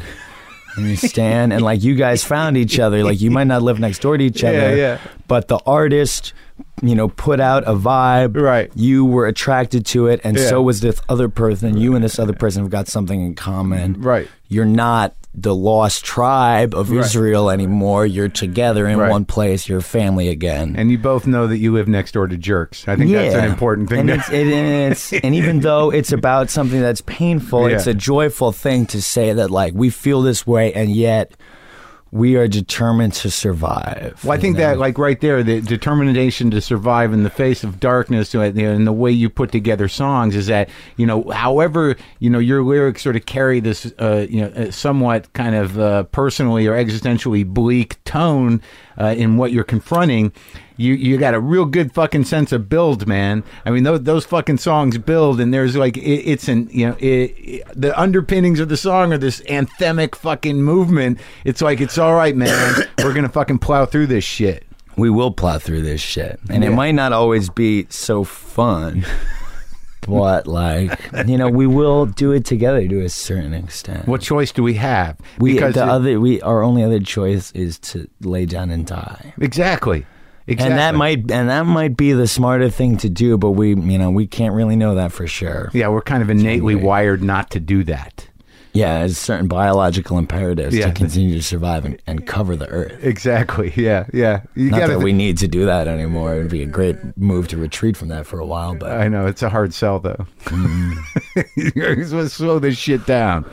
And you stand and like you guys found each other. Like you might not live next door to each other, yeah. but the artist, you know, put out a vibe. Right. You were attracted to it, and Yeah. so was this other person. You and this other person have got something in common. Right. You're not the lost tribe of Right. Israel anymore. You're together in Right. one place. You're family again. And you both know that you live next door to jerks. I think that's an important thing. And, to- it's, it, and, it's, and even though it's about something that's painful, it's a joyful thing to say that like we feel this way, and yet we are determined to survive. Well, I think that, like right there, the determination to survive in the face of darkness, know, and the way you put together songs is that you know, however, you know, your lyrics sort of carry this, uh, you know, uh, somewhat kind of uh, personally or existentially bleak tone uh, in what you're confronting. You you got a real good fucking sense of build, man. I mean, those those fucking songs build, and there's like it, it's an you know it, it- the underpinnings of the song are this anthemic fucking movement. It's like it's all right, man. We're gonna fucking plow through this shit. we will plow through this shit, and it might not always be so fun. But like you know, we will do it together to a certain extent. What choice do we have? we because the it- other we our only other choice is to lay down and die. exactly, exactly, And that might and that might be the smarter thing to do, but we you know we can't really know that for sure. yeah, we're kind of innately Anyway. wired not to do that. Yeah, there's certain biological imperatives Yeah. to continue to survive and, and cover the earth. Exactly. Yeah, yeah. You Not that thi- we need to do that anymore. It'd be a great move to retreat from that for a while, but I know it's a hard sell though. You're supposed to slow this shit down.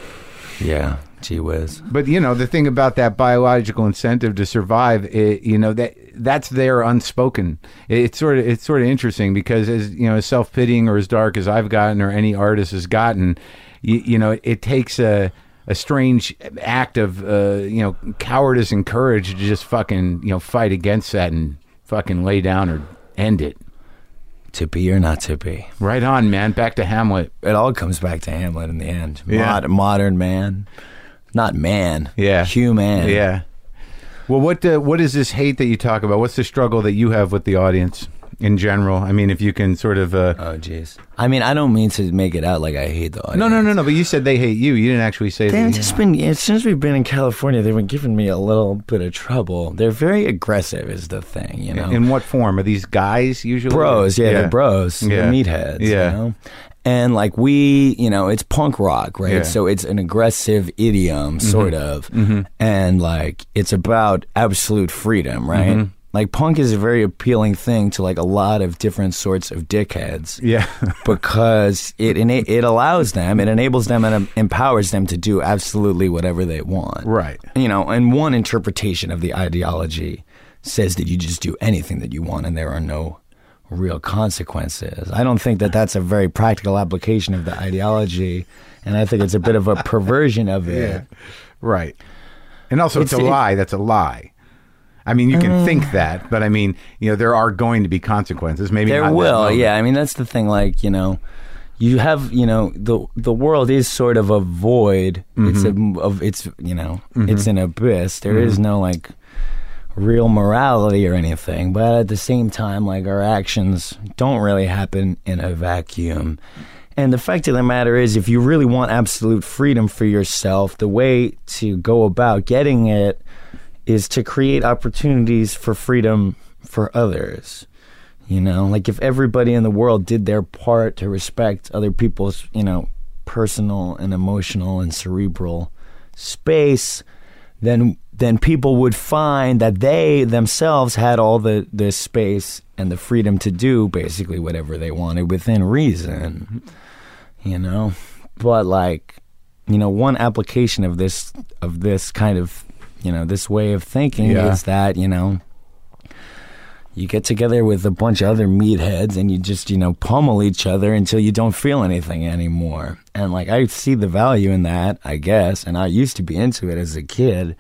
yeah, gee whiz. But you know the thing about that biological incentive to survive, it, you know that that's there unspoken. It- It's sort of it's sort of interesting because as you know, as self pitying or as dark as I've gotten or any artist has gotten, you, you know, it, takes a a strange act of uh, you know cowardice and courage to just fucking you know fight against that and fucking lay down or end it. To be or not to be. Right on, man. Back to Hamlet. It all comes back to Hamlet in the end. Yeah. Mod- modern man. Not man. Yeah. Human. Yeah. Well, what uh, what is this hate that you talk about? What's the struggle that you have with the audience in general? I mean, if you can sort of. Uh, Oh jeez. I mean, I don't mean to make it out like I hate the audience. no, no, no, no. But you said they hate you. You didn't actually say They've that. just been yeah, since we've been in California. They've been giving me a little bit of trouble. They're very aggressive, is the thing, you know. In what form are these guys usually? bros, yeah, they're bros, Yeah. they're meatheads, Yeah. you know. And like we, you know, it's punk rock, right? Yeah. So it's an aggressive idiom, mm-hmm. sort of, mm-hmm. and like it's about absolute freedom, right? Mm-hmm. Like punk is a very appealing thing to like a lot of different sorts of dickheads Yeah. because it ena- it allows them, it enables them, and empowers them to do absolutely whatever they want. Right. You know, and one interpretation of the ideology says that you just do anything that you want, and there are no real consequences. I don't think that that's a very practical application of the ideology, and I think it's a bit of a perversion of it. right. And also, it's, It's- a it- lie. That's a lie. I mean, you Uh. can mm. think that, but I mean, you know, there are going to be consequences. Maybe There will, yeah. I mean, that's the thing. Like, you know, you have, you know, the the world is sort of a void. It's a mm-hmm. of it's, you know, mm-hmm. it's an abyss. There is mm-hmm. no like real morality or anything. But at the same time, like our actions don't really happen in a vacuum. And the fact of the matter is, if you really want absolute freedom for yourself, the way to go about getting it is to create opportunities for freedom for others. You know, like if everybody in the world did their part to respect other people's, you know, personal and emotional and cerebral space, then then people would find that they themselves had all the, the space and the freedom to do basically whatever they wanted within reason. You know? But like, you know, one application of this of this kind of you know, this way of thinking Yeah. is that, you know, you get together with a bunch of other meatheads and you just, you know, pummel each other until you don't feel anything anymore. And like I see the value in that, I guess, and I used to be into it as a kid.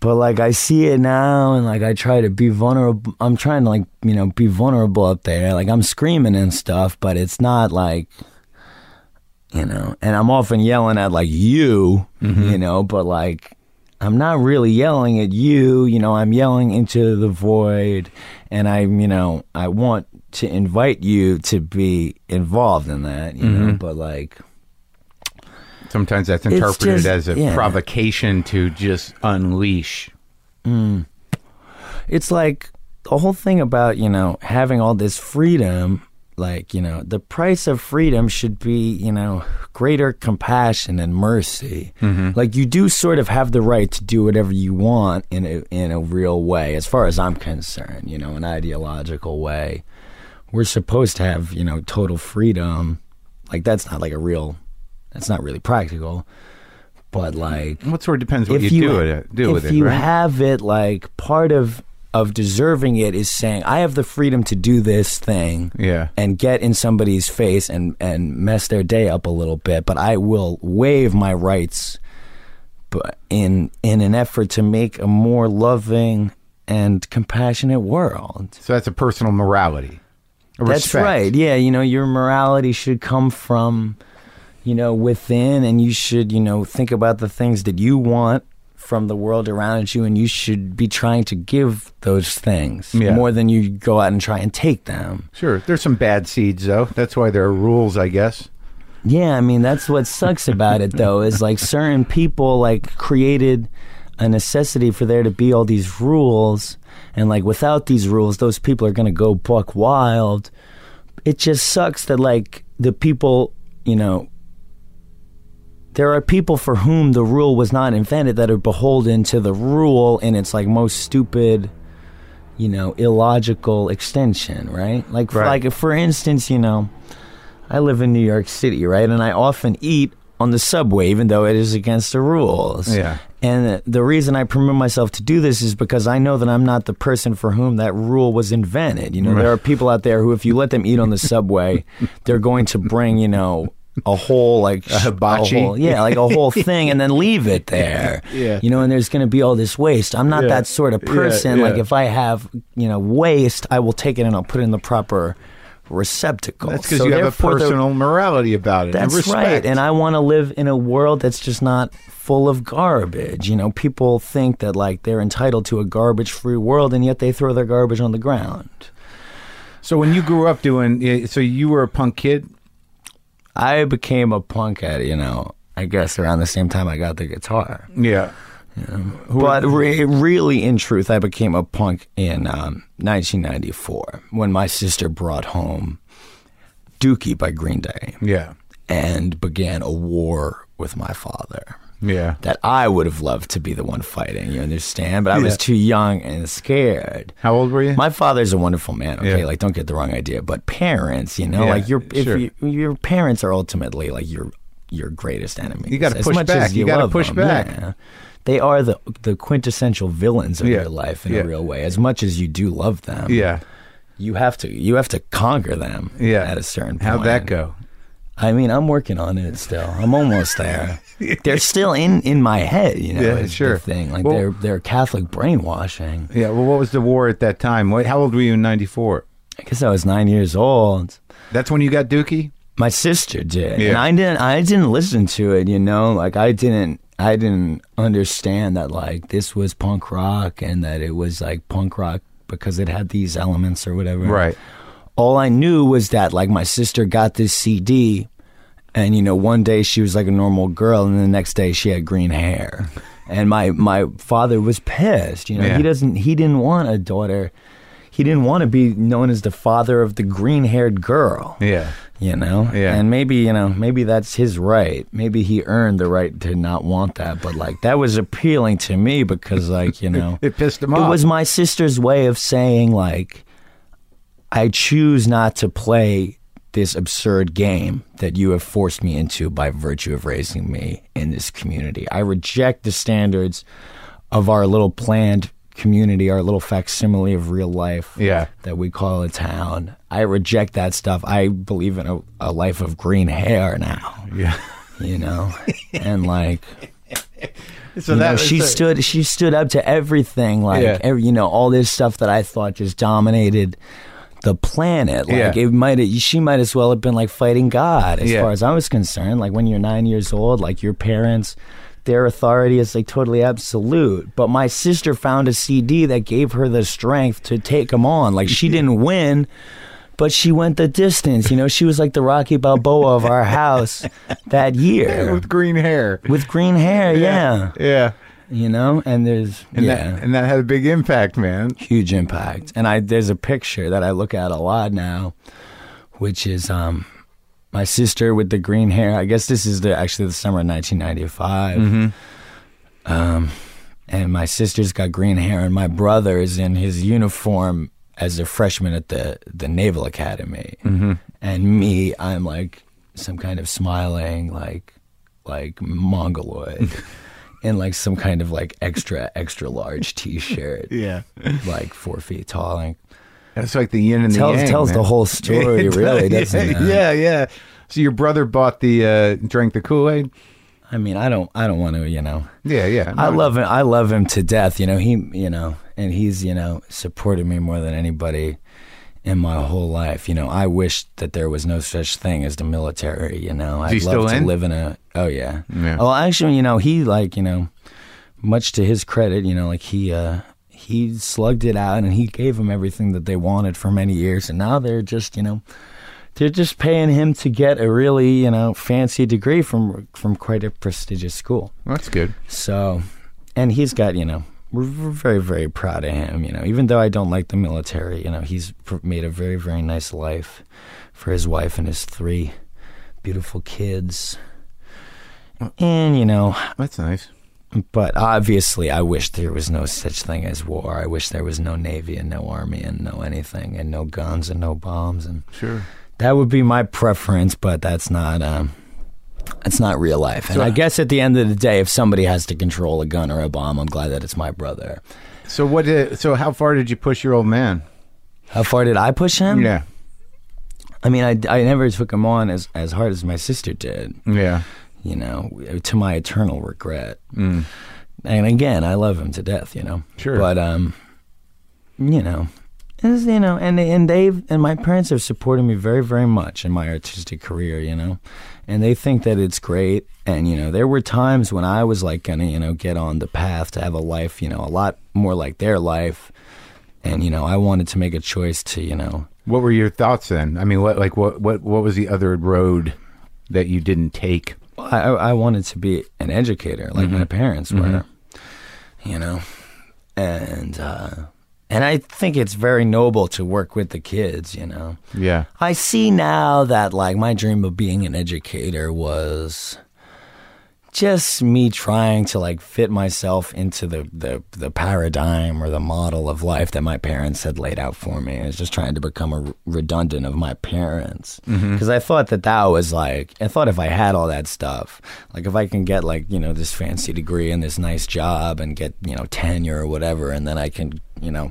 But like I see it now and like I try to be vulnerable I'm trying to like, you know, be vulnerable up there. Like I'm screaming and stuff, but it's not like you know, and I'm often yelling at like you, mm-hmm. you know, but like I'm not really yelling at you, you know, I'm yelling into the void and I'm, you know, I want to invite you to be involved in that, you know, mm-hmm. but like Sometimes that's interpreted just- as a yeah. provocation to just unleash. Mm. it's like the whole thing about you know having all this freedom like you know the price of freedom should be you know greater compassion and mercy mm-hmm. like you do sort of have the right to do whatever you want in a in a real way as far as i'm concerned you know an ideological way we're supposed to have you know total freedom like that's not like a real that's not really practical but like What sort of depends what you, do with it. Do if with it, you right? have it like part of of deserving it is saying I have the freedom to do this thing Yeah. and get in somebody's face and and mess their day up a little bit but I will waive my rights but in in an effort to make a more loving and compassionate world so that's a personal morality. A that's right. Yeah, you know, your morality should come from, you know, within, and you should, you know, think about the things that you want from the world around you, and you should be trying to give those things Yeah. more than you go out and try and take them. Sure. There's some bad seeds though. That's why there are rules, I guess. Yeah, I mean, that's what sucks about it, though, is like certain people like created a necessity for there to be all these rules, and like without these rules, those people are gonna go buck wild. It just sucks that like the people, you know, there are people for whom the rule was not invented that are beholden to the rule in its like most stupid, you know, illogical extension, right? Like, for, Right. like for instance, you know, I live in New York City, right? And I often eat on the subway, even though it is against the rules. Yeah. And the reason I permit myself to do this is because I know that I'm not the person for whom that rule was invented. You know, there are people out there who, if you let them eat on the subway, they're going to bring, you know, a whole like a hibachi? whole- yeah, like a whole thing, and then leave it there. Yeah. you know, and there's going to be all this waste. I'm not Yeah. that sort of Yeah, person. Like if I have, you know, waste, I will take it and I'll put it in the proper receptacle. That's because So you have a therefore the- personal morality about it. that's respect. right. And I want to live in a world that's just not full of garbage. You know, people think that like they're entitled to a garbage free world and yet they throw their garbage on the ground. So when you grew up doing, so you were a punk kid. I became a punk at, you know, I guess around the same time I got the guitar. Yeah. But re- really, in truth, I became a punk in um, 1994 when my sister brought home Dookie by Green Day Yeah. and began a war with my father. Yeah. that I would have loved to be the one fighting. You understand? But I was Yeah. too young and scared. How old were you? My father's a wonderful man. Okay, Yeah. like don't get the wrong idea. But parents, you know, Yeah, like your if sure. you, your parents are ultimately like your your greatest enemy. You gotta push back. You gotta push back. They are the the quintessential villains of Yeah. your life in Yeah. a real way. As much as you do love them, yeah. you have to you have to conquer them. Yeah. at a certain point. How'd that go? I mean, I'm working on it still. I'm almost there. they're still in in my head, you know. Yeah, sure. Thing like Well- they're they're Catholic brainwashing. Yeah. Well, what was the war at that time? What, how old were you in '94? I guess I was nine years old. That's when you got Dookie. My sister did, Yeah. and I didn't. I didn't listen to it. You know, like I didn't. I didn't understand that like this was punk rock and that it was like punk rock because it had these elements or whatever. Right. All I knew was that like my sister got this CD, and you know one day she was like a normal girl, and the next day she had green hair, and my my father was pissed. You know Yeah. he doesn't he didn't want a daughter, he didn't want to be known as the father of the green haired girl. Yeah. You know, Yeah. and maybe you know, maybe that's his right. Maybe he earned the right to not want that. But like, that was appealing to me because, like, you know, It pissed him off. it was my sister's way of saying like I choose not to play this absurd game that you have forced me into by virtue of raising me in this community. I reject the standards of our little planned community, our little facsimile of real life Yeah. that we call a town. I reject that stuff. I believe in a, a life of green hair now, yeah. you know? and like So you know, she the- stood she stood up to everything like Yeah. every, you know all this stuff that I thought just dominated the planet like Yeah. it might she might as well have been like fighting God as Yeah. far as I was concerned like when you're 9 years old like your parents their authority is like totally absolute but my sister found a CD that gave her the strength to take them on like she didn't win but she went the distance you know she was like the Rocky Balboa of our house that year with green hair. with green hair yeah Yeah. You know? And there's And yeah. that and that had a big impact, man. huge impact. And i there's a picture that i look at a lot now which is um my sister with the green hair. I guess this is the actually the summer of 1995 um and my sister's got green hair and my brother is in his uniform as a freshman at the the naval academy. And me i'm like some kind of smiling like like mongoloid in like some kind of like extra extra large t-shirt Yeah. like four feet tall and That's like the yin and the tells yang. tells man. the whole story really does, doesn't it yeah, yeah. So your brother bought the uh drank the Kool-Aid? i mean i don't i don't want to you know Yeah, yeah. I love him. I love him to death. You know, he, you know, and he's, you know, supported me more than anybody in my whole life. You know, I wish that there was no such thing as the military. You know, I'd love still to in? live in a. Oh yeah. Yeah. Oh, actually, you know, he like, you know, much to his credit, you know, like he, uh, he slugged it out and he gave them everything that they wanted for many years, and now they're just, you know. They're just paying him to get a really, you know, fancy degree from from quite a prestigious school. That's good. So, and he's got, you know, we're, we're very, very proud of him. You know, even though I don't like the military, you know, he's made a very, very nice life for his wife and his three beautiful kids. And, you know, That's nice. but obviously, I wish there was no such thing as war. I wish there was no navy and no army and no anything and no guns and no bombs. And Sure. that would be my preference, but that's not. Um, it's not real life. And So- I guess at the end of the day, if somebody has to control a gun or a bomb, I'm glad that it's my brother. So what did so how far did you push your old man? How far did I push him? Yeah. I mean, I, I never took him on as, as hard as my sister did, Yeah. you know, to my eternal regret. And again, I love him to death, you know. Sure. But, um, you know, is you know, and and they've and my parents have supported me very very much in my artistic career, you know, and they think that it's great. And you know, there were times when I was like gonna you know get on the path to have a life, you know, a lot more like their life, and you know, I wanted to make a choice to you know What were your thoughts then? I mean, what like what what what was the other road that you didn't take? I, I I wanted to be an educator, like my parents were, you know, and uh, and I think it's very noble to work with the kids, you know. Yeah. I see now that like my dream of being an educator was just me trying to like fit myself into the, the, the paradigm or the model of life that my parents had laid out for me. I was just trying to become a r- redundant of my parents mm-hmm. because I thought that that was like I thought if I had all that stuff, like if I can get like you know this fancy degree and this nice job and get you know tenure or whatever, and then I can you know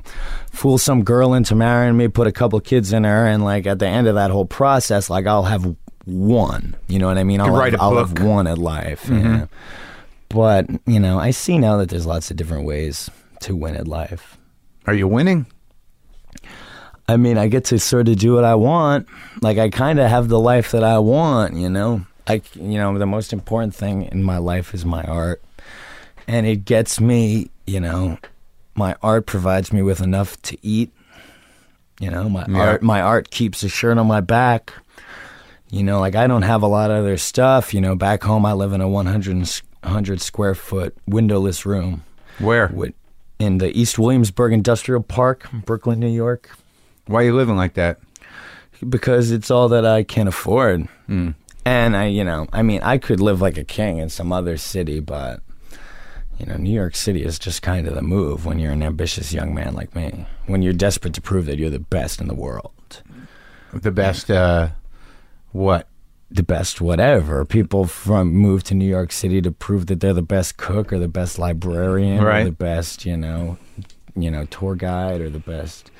fool some girl into marrying me, put a couple kids in her, and like at the end of that whole process, like I'll have one. You know what I mean? I'll, write have, a I'll book. have one at life. Mm-hmm. Yeah. But you know, I see now that there's lots of different ways to win at life. Are you winning? I mean, I get to sort of do what I want. Like I kind of have the life that I want, you know. I you know, the most important thing in my life is my art. And it gets me, you know, my art provides me with enough to eat. You know, my Yeah. art my art keeps a shirt on my back. You know, like I don't have a lot of other stuff, you know, back home I live in a 100 s- 100 square foot windowless room Where? with in the East Williamsburg Industrial Park, Brooklyn, New York. Why are you living like that? because it's all that I can afford. And I, you know, I mean, I could live like a king in some other city, but you know, New York City is just kind of the move when you're an ambitious young man like me. When you're desperate to prove that you're the best in the world, The best. Uh, what? the best whatever. People from move to New York City to prove that they're the best cook or the best librarian Right. or the best, you know, you know, tour guide or the best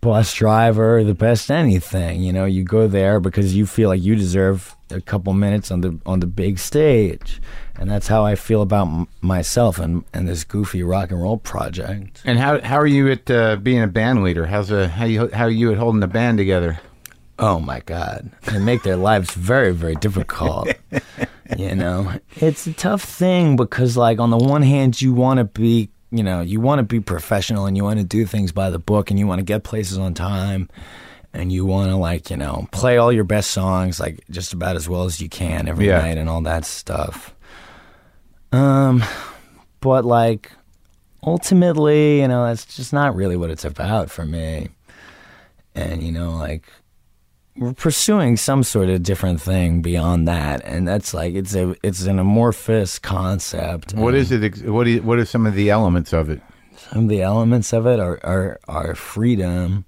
bus driver or the best anything. You know, you go there because you feel like you deserve a couple minutes on the on the big stage. And that's how I feel about m- myself and, and this goofy rock and roll project. And how how are you at uh, being a band leader? How's a how you how are you at holding the band together? Oh my God. They make their lives very, very difficult. you know, it's a tough thing because, like, on the one hand, you want to be, you know, you want to be professional and you want to do things by the book and you want to get places on time and you want to, like, you know, play all your best songs, like, just about as well as you can every Yeah. night and all that stuff. Um, but, like, ultimately, you know, that's just not really what it's about for me. And, you know, like, we're pursuing some sort of different thing beyond that and that's like it's a it's an amorphous concept What is it? What is, what are some of the elements of it? some of the elements of it are are, are freedom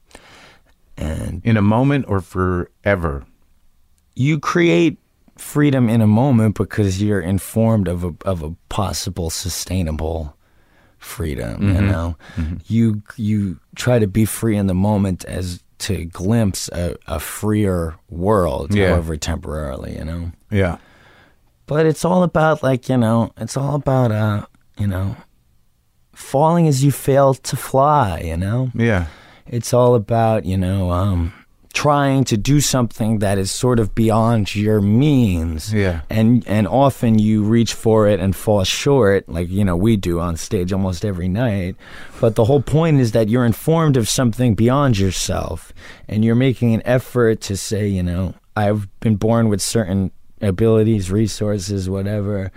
and In a moment or forever? you create freedom in a moment because you're informed of a of a possible sustainable freedom you mm-hmm. know mm-hmm. you you try to be free in the moment as to glimpse a, a freer world Yeah. however temporarily you know Yeah. but it's all about like you know it's all about uh you know falling as you fail to fly you know Yeah. it's all about you know um trying to do something that is sort of beyond your means Yeah. and and often you reach for it and fall short like you know we do on stage almost every night but the whole point is that you're informed of something beyond yourself and you're making an effort to say you know i've been born with certain abilities resources whatever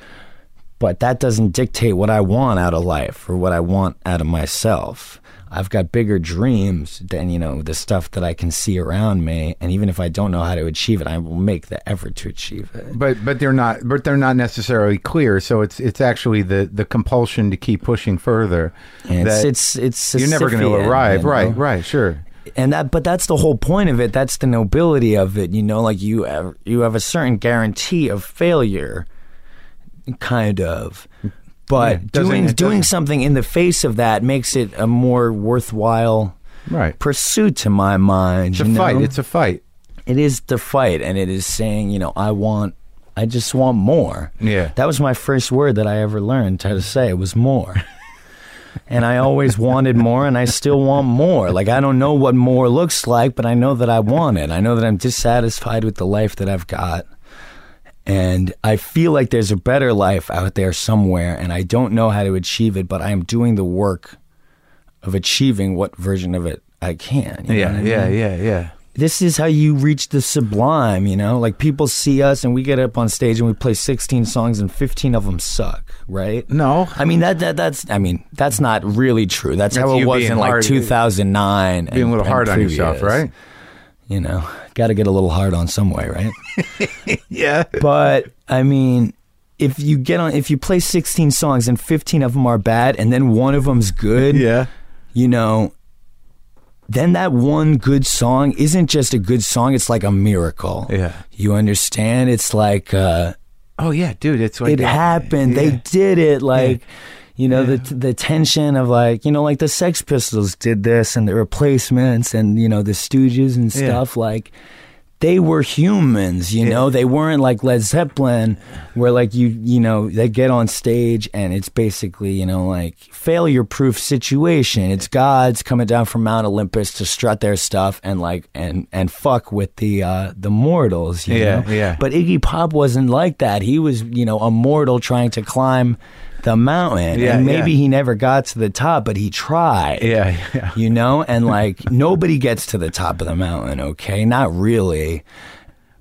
but that doesn't dictate what I want out of life or what I want out of myself. I've got bigger dreams than, you know, the stuff that I can see around me. And even if I don't know how to achieve it, I will make the effort to achieve it. But but they're not but they're not necessarily clear. So it's it's actually the the compulsion to keep pushing further. And it's, it's, it's you're never going to arrive. you know? Right. Right. Sure. and that but that's the whole point of it that's the nobility of it you know like you have you have a certain guarantee of failure kind of but Yeah, doing doing something in the face of that makes it a more worthwhile Right. pursuit to my mind It's a you fight. know? It's a fight. it is the fight and it is saying you know i want i just want more Yeah. that was my first word that i ever learned how to say it was more and i always wanted more and i still want more like i don't know what more looks like but i know that i want it i know that i'm dissatisfied with the life that i've got and i feel like there's a better life out there somewhere and i don't know how to achieve it but i am doing the work of achieving what version of it i can you know Yeah. I Yeah. mean? Yeah. Yeah. this is how you reach the sublime, you know? Like people see us and we get up on stage and we play 16 songs and 15 of them suck, right? No. I mean that, that that's I mean that's not really true. That's, That's how it was in like hard- uh, 2009. Being a little hard on yourself, right? You know, got to get a little hard on some way, right? Yeah. but I mean, if you get on, if you play 16 songs and 15 of them are bad and then one of them's good, Yeah. you know, then that one good song isn't just a good song, it's like a miracle. Yeah. You understand? It's like uh Oh yeah, dude. It's like it happened. Yeah. They did it like you know the the tension of like you know like the Sex Pistols did this and the Replacements and you know the Stooges and Yeah. stuff like they were humans, you know. They weren't like Led Zeppelin, where like you you know they get on stage and it's basically you know like failure proof situation. It's gods coming down from Mount Olympus to strut their stuff and like and and fuck with the uh the mortals. You Yeah, know? yeah. But Iggy Pop wasn't like that. He was you know a mortal trying to climb the mountain, Yeah, and maybe yeah. he never got to the top, but he tried Yeah. Yeah. you know and like nobody gets to the top of the mountain okay not really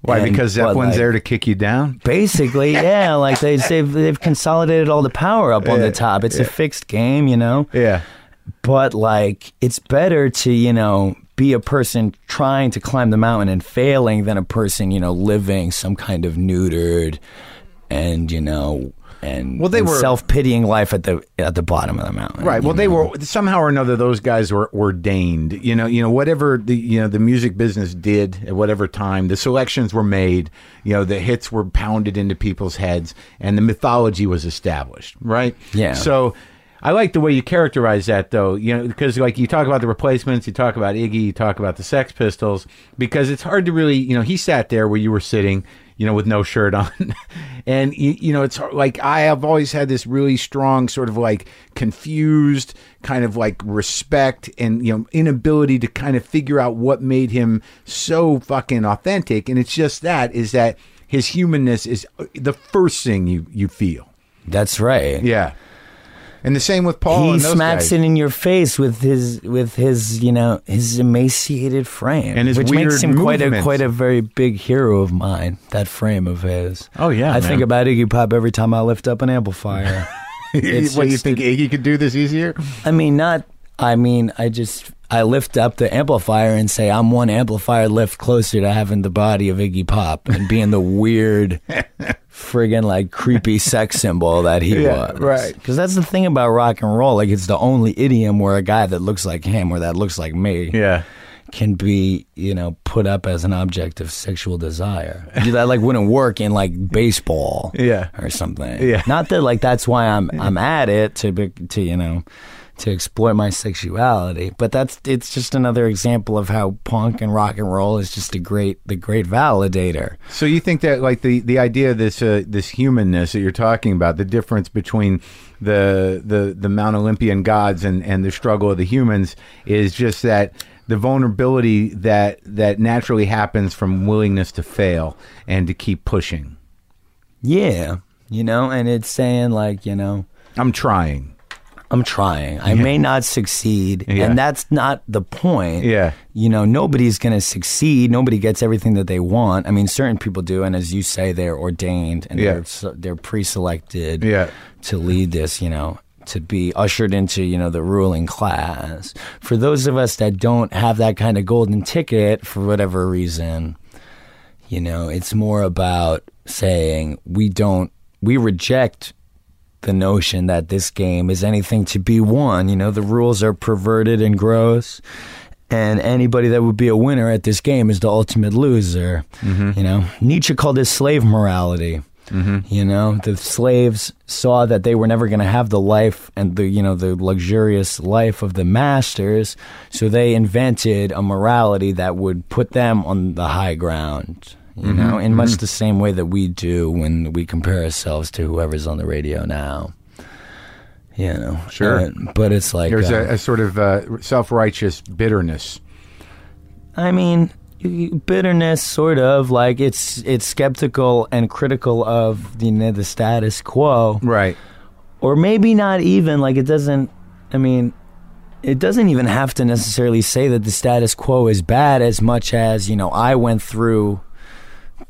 Why? And- because Zeppelin's like, there to kick you down. basically yeah like they, they've, they've consolidated all the power up on Yeah, the top it's a fixed game you know Yeah. but like it's better to you know be a person trying to climb the mountain and failing than a person, you know, living some kind of neutered and, you know, and, Well, they and were- self-pitying life at the at the bottom of the mountain. Right. Well, they were somehow or another. Those guys were ordained. You know. You know. Whatever the you know the music business did at whatever time, the selections were made. You know, the hits were pounded into people's heads, and the mythology was established. Right. Yeah. So. I like the way you characterize that, though. You know, because like you talk about the replacements, you talk about Iggy, you talk about the Sex Pistols, because it's hard to really, you know, he sat there where you were sitting, you know, with no shirt on, and you, you know, it's like I have always had this really strong sort of like confused kind of like respect and you know inability to kind of figure out what made him so fucking authentic, and it's just that is that his humanness is uh, the first thing you you feel. That's right. Yeah. And the same with Paul. he and those smacks guys. it in your face with his with his you know his emaciated frame And his which makes him quite a quite a very big hero of mine that frame of his Oh, yeah, i man. think about iggy pop every time i lift up an amplifier It's what you think Iggy could do this easier? i mean not i mean i just i lift up the amplifier and say i'm one amplifier lift closer to having the body of iggy pop and being the weird friggin' like creepy sex symbol that he Yeah, was right. because that's the thing about rock and roll like it's the only idiom where a guy that looks like him or that looks like me Yeah. can be, you know, put up as an object of sexual desire. that like wouldn't work in like baseball, Yeah. or something. Yeah. Not that like that's why I'm I'm at it to be, to you know to exploit my sexuality, but that's it's just another example of how punk and rock and roll is just a great the great validator. So you think that like the the idea of this uh, this humanness that you're talking about, the difference between the the the Mount Olympian gods and and the struggle of the humans is just that the vulnerability that that naturally happens from willingness to fail and to keep pushing. Yeah, you know, and it's saying like you know. I'm trying. I'm trying. I may not succeed, Yeah. and that's not the point. Yeah. You know, nobody's going to succeed. Nobody gets everything that they want. I mean, certain people do, and as you say, they're ordained and Yeah. they're they're pre-selected Yeah. to lead this. You know, to be ushered into you know the ruling class. For those of us that don't have that kind of golden ticket for whatever reason, you know, it's more about saying we don't we reject the notion that this game is anything to be won. You know, the rules are perverted and gross. And anybody that would be a winner at this game is the ultimate loser. Mm-hmm. You know, Nietzsche called this slave morality. Mm-hmm. You know, the slaves saw that they were never going to have the life and the you know the luxurious life of the masters, so they invented a morality that would put them on the high ground. You know, in much the same way that we do when we compare ourselves to whoever's on the radio now. You know, Sure. But it's like There's uh, a, a sort of uh, self righteous bitterness. I mean, bitterness, sort of like it's it's skeptical and critical of you know the status quo, Right. or maybe not even like it doesn't. I mean, it doesn't even have to necessarily say that the status quo is bad as much as you know I went through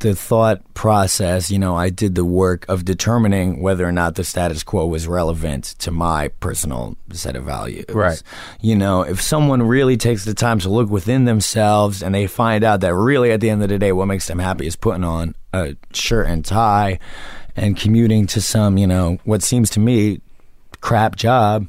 the thought process. You know, I did the work of determining whether or not the status quo was relevant to my personal set of values. Right. You know, if someone really takes the time to look within themselves and they find out that really at the end of the day, what makes them happy is putting on a shirt and tie and commuting to some, you know, what seems to me crap job.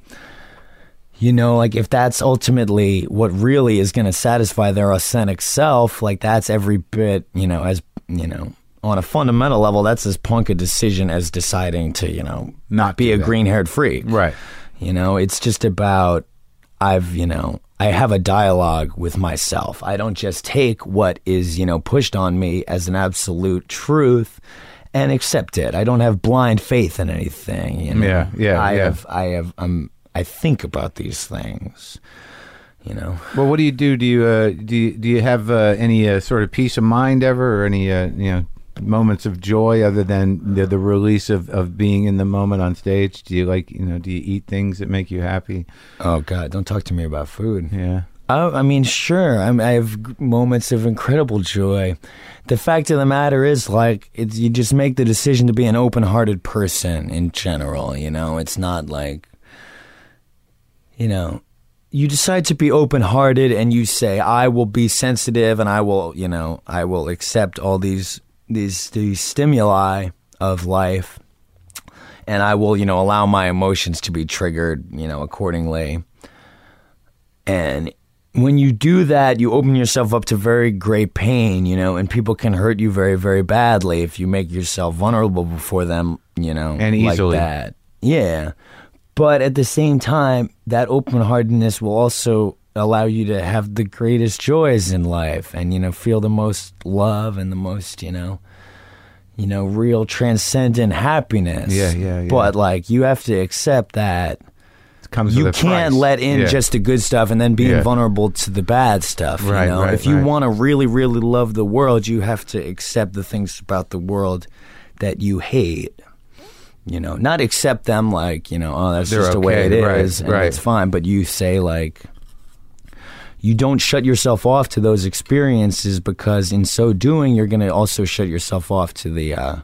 You know, like if that's ultimately what really is going to satisfy their authentic self, like that's every bit, you know, as, you know, on a fundamental level, that's as punk a decision as deciding to, you know, Not be a green haired freak. Right. You know, it's just about I've, you know, I have a dialogue with myself. I don't just take what is, you know, pushed on me as an absolute truth and accept it. I don't have blind faith in anything. You know? Yeah, yeah, I yeah. have, I have, um, I think about these things. You know, Well, what do you do? Do you uh, do you, do you have uh, any uh, sort of peace of mind ever, or any uh, you know moments of joy other than the, the release of, of being in the moment on stage? Do you like you know? Do you eat things that make you happy? oh God, don't talk to me about food. Yeah. Oh, I mean, sure. I, mean, I have moments of incredible joy. The fact of the matter is, like, it's, you just make the decision to be an open-hearted person in general. You know, it's not like, you know, you decide to be open-hearted and you say I will be sensitive and I will, you know, I will accept all these these these stimuli of life and I will, you know, allow my emotions to be triggered, you know, accordingly. And when you do that, you open yourself up to very great pain, you know, and people can hurt you very, very badly if you make yourself vulnerable before them, you know, And easily. like that. Yeah. But at the same time, that open heartedness will also allow you to have the greatest joys in life and, you know, feel the most love and the most, you know, you know, real transcendent happiness. Yeah, yeah, yeah. But like you have to accept that It comes you can't price. let in Yeah. just the good stuff and then being Yeah. vulnerable to the bad stuff. Right, you know, right, if you right. want to really, really love the world, you have to accept the things about the world that you hate. You know, not accept them like you know, oh, that's They're just the way it is, right, and right. it's fine. But you say like, you don't shut yourself off to those experiences because in so doing, you're going to also shut yourself off to the uh,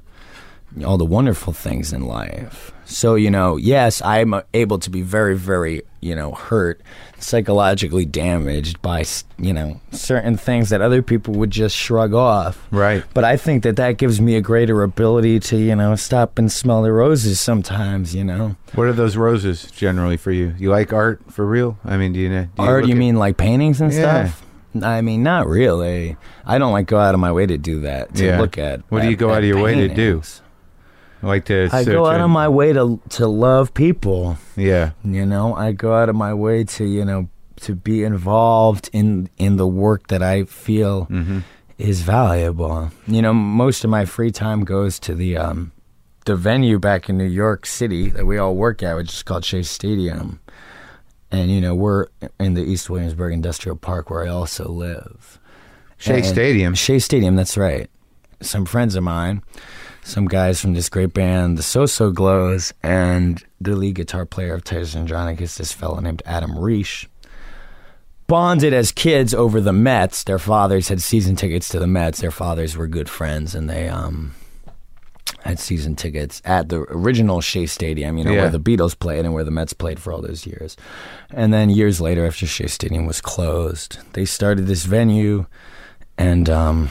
all the wonderful things in life. So, you know, yes, I'm able to be very, very, you know, hurt, psychologically damaged by, you know, certain things that other people would just shrug off. Right. But I think that that gives me a greater ability to, you know, stop and smell the roses sometimes, you know. What are those roses generally for you? You like art for real? I mean, do you know? Do Art, look you at- mean like paintings and Yeah. stuff? I mean, not really. I don't like go out of my way to do that, to Yeah. look at. What do you at- go out of your way to do? Paintings. like to? I go out and- of my way to to love people. Yeah. You know, I go out of my way to you know to be involved in in the work that I feel is valuable. You know, most of my free time goes to the um the venue back in New York City that we all work at, which is called Shea Stadium. And you know, we're in the East Williamsburg Industrial Park where I also live. Shea And- Stadium. Shea Stadium, that's right. Some friends of mine, some guys from this great band, the So So Glos, and the lead guitar player of Titus Andronicus, this fellow named Adam Reich, bonded as kids over the Mets. Their fathers had season tickets to the Mets. Their fathers were good friends, and they um, had season tickets at the original Shea Stadium, you know, Yeah. where the Beatles played and where the Mets played for all those years. And then years later, after Shea Stadium was closed, they started this venue and um,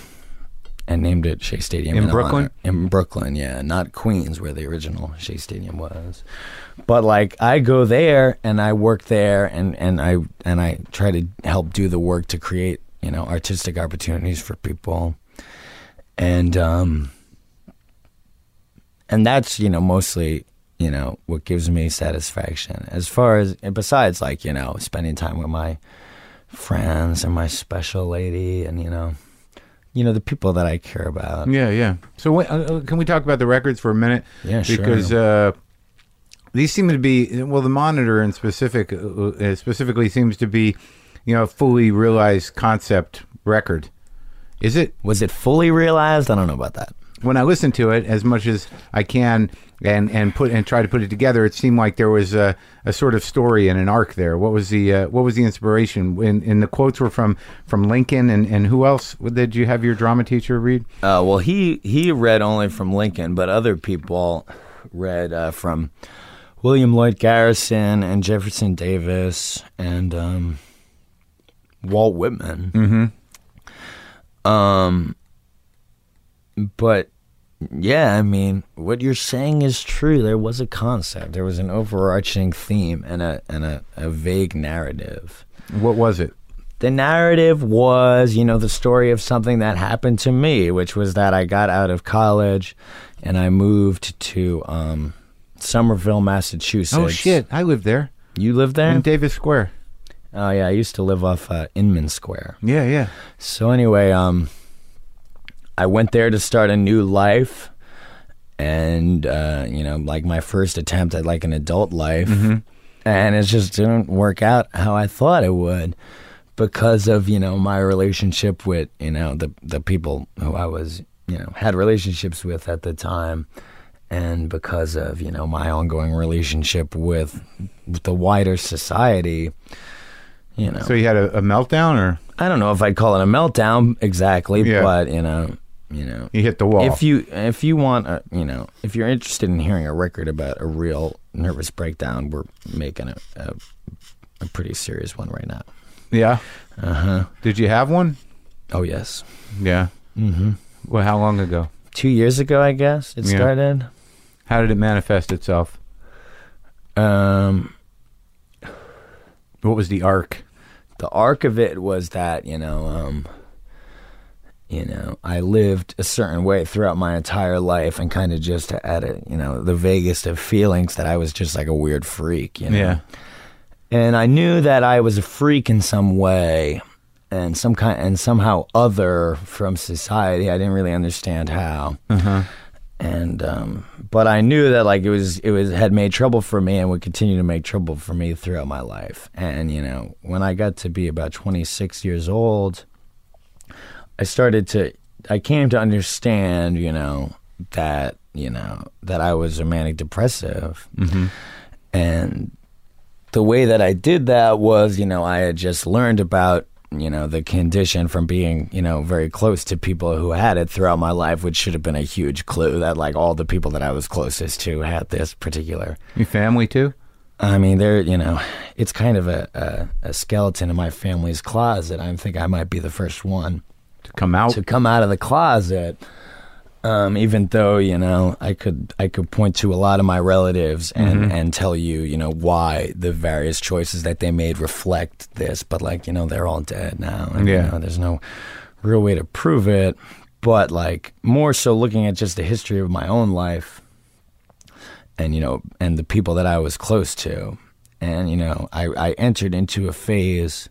and named it Shea Stadium In honor- Brooklyn? In Brooklyn, yeah, not Queens, where the original Shea Stadium was. But like, I go there and I work there, and and I and I try to help do the work to create you know artistic opportunities for people, and um, and that's you know mostly you know what gives me satisfaction as far as and besides like you know spending time with my friends and my special lady and you know you know the people that I care about. Yeah, yeah. So wait, uh, uh, can we talk about the records for a minute? Yeah, sure. Because uh, these seem to be well, the monitor in specific uh, uh, specifically seems to be, you know, a fully realized concept record. Is it? Was it fully realized? I don't know about that. When I listened to it as much as I can and and put and try to put it together, it seemed like there was a, a sort of story and an arc there. What was the uh, what was the inspiration? When and the quotes were from from Lincoln and and who else did you have your drama teacher read? Uh, well, he he read only from Lincoln, but other people read uh, from William Lloyd Garrison and Jefferson Davis and um, Walt Whitman. Mm-hmm. Um, but yeah, I mean, what you're saying is true. There was a concept, there was an overarching theme, and a and a, a vague narrative. What was it? The narrative was, you know, the story of something that happened to me, which was that I got out of college and I moved to um, Somerville, Massachusetts. Oh shit! I lived there You live there? in Davis Square. oh yeah, I used to live off uh, Inman Square. Yeah, yeah. So anyway, um, I went there to start a new life, and uh, you know, like my first attempt at like an adult life, and it just didn't work out how I thought it would because of you know my relationship with you know the the people who I was you know had relationships with at the time. And because of you know my ongoing relationship with, with the wider society, you know, So you had a, a meltdown, or I don't know if I'd call it a meltdown exactly, Yeah. but you know, you know, you hit the wall? if you if you want, a, you know, if you're interested in hearing a record about a real nervous breakdown, we're making a, a a pretty serious one right now. Yeah. Uh huh. Did you have one? Oh yes. Yeah. Mm-hmm. Well, how long ago? Two years ago, I guess it Yeah. started. How did it manifest itself? Um, What was the arc? The arc of it was that you know um you know i lived a certain way throughout my entire life and kind of just at a you know the vaguest of feelings that i was just like a weird freak you know? Yeah. and i knew that i was a freak in some way and some kind and somehow other from society. I didn't really understand how and um but i knew that like it was it was had made trouble for me and would continue to make trouble for me throughout my life. And you know when i got to be about 26 years old i started to i came to understand you know that you know that i was a manic depressive. And the way that I did that was, you know, I had just learned about, you know, the condition from being, you know, very close to people who had it throughout my life, which should have been a huge clue that like all the people that I was closest to had this particular. Your family too? I mean, there, you know, it's kind of a, a, a skeleton in my family's closet. I think I might be the first one To come out? to come out of the closet. Um, even though you know I could I could point to a lot of my relatives and and tell you you know why the various choices that they made reflect this, but like you know they're all dead now. And, Yeah. you know, there's no real way to prove it. But like more so looking at just the history of my own life, and you know and the people that I was close to, and you know I I entered into a phase,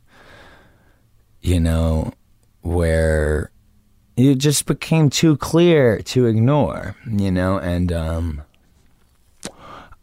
you know, where it just became too clear to ignore, you know, and um,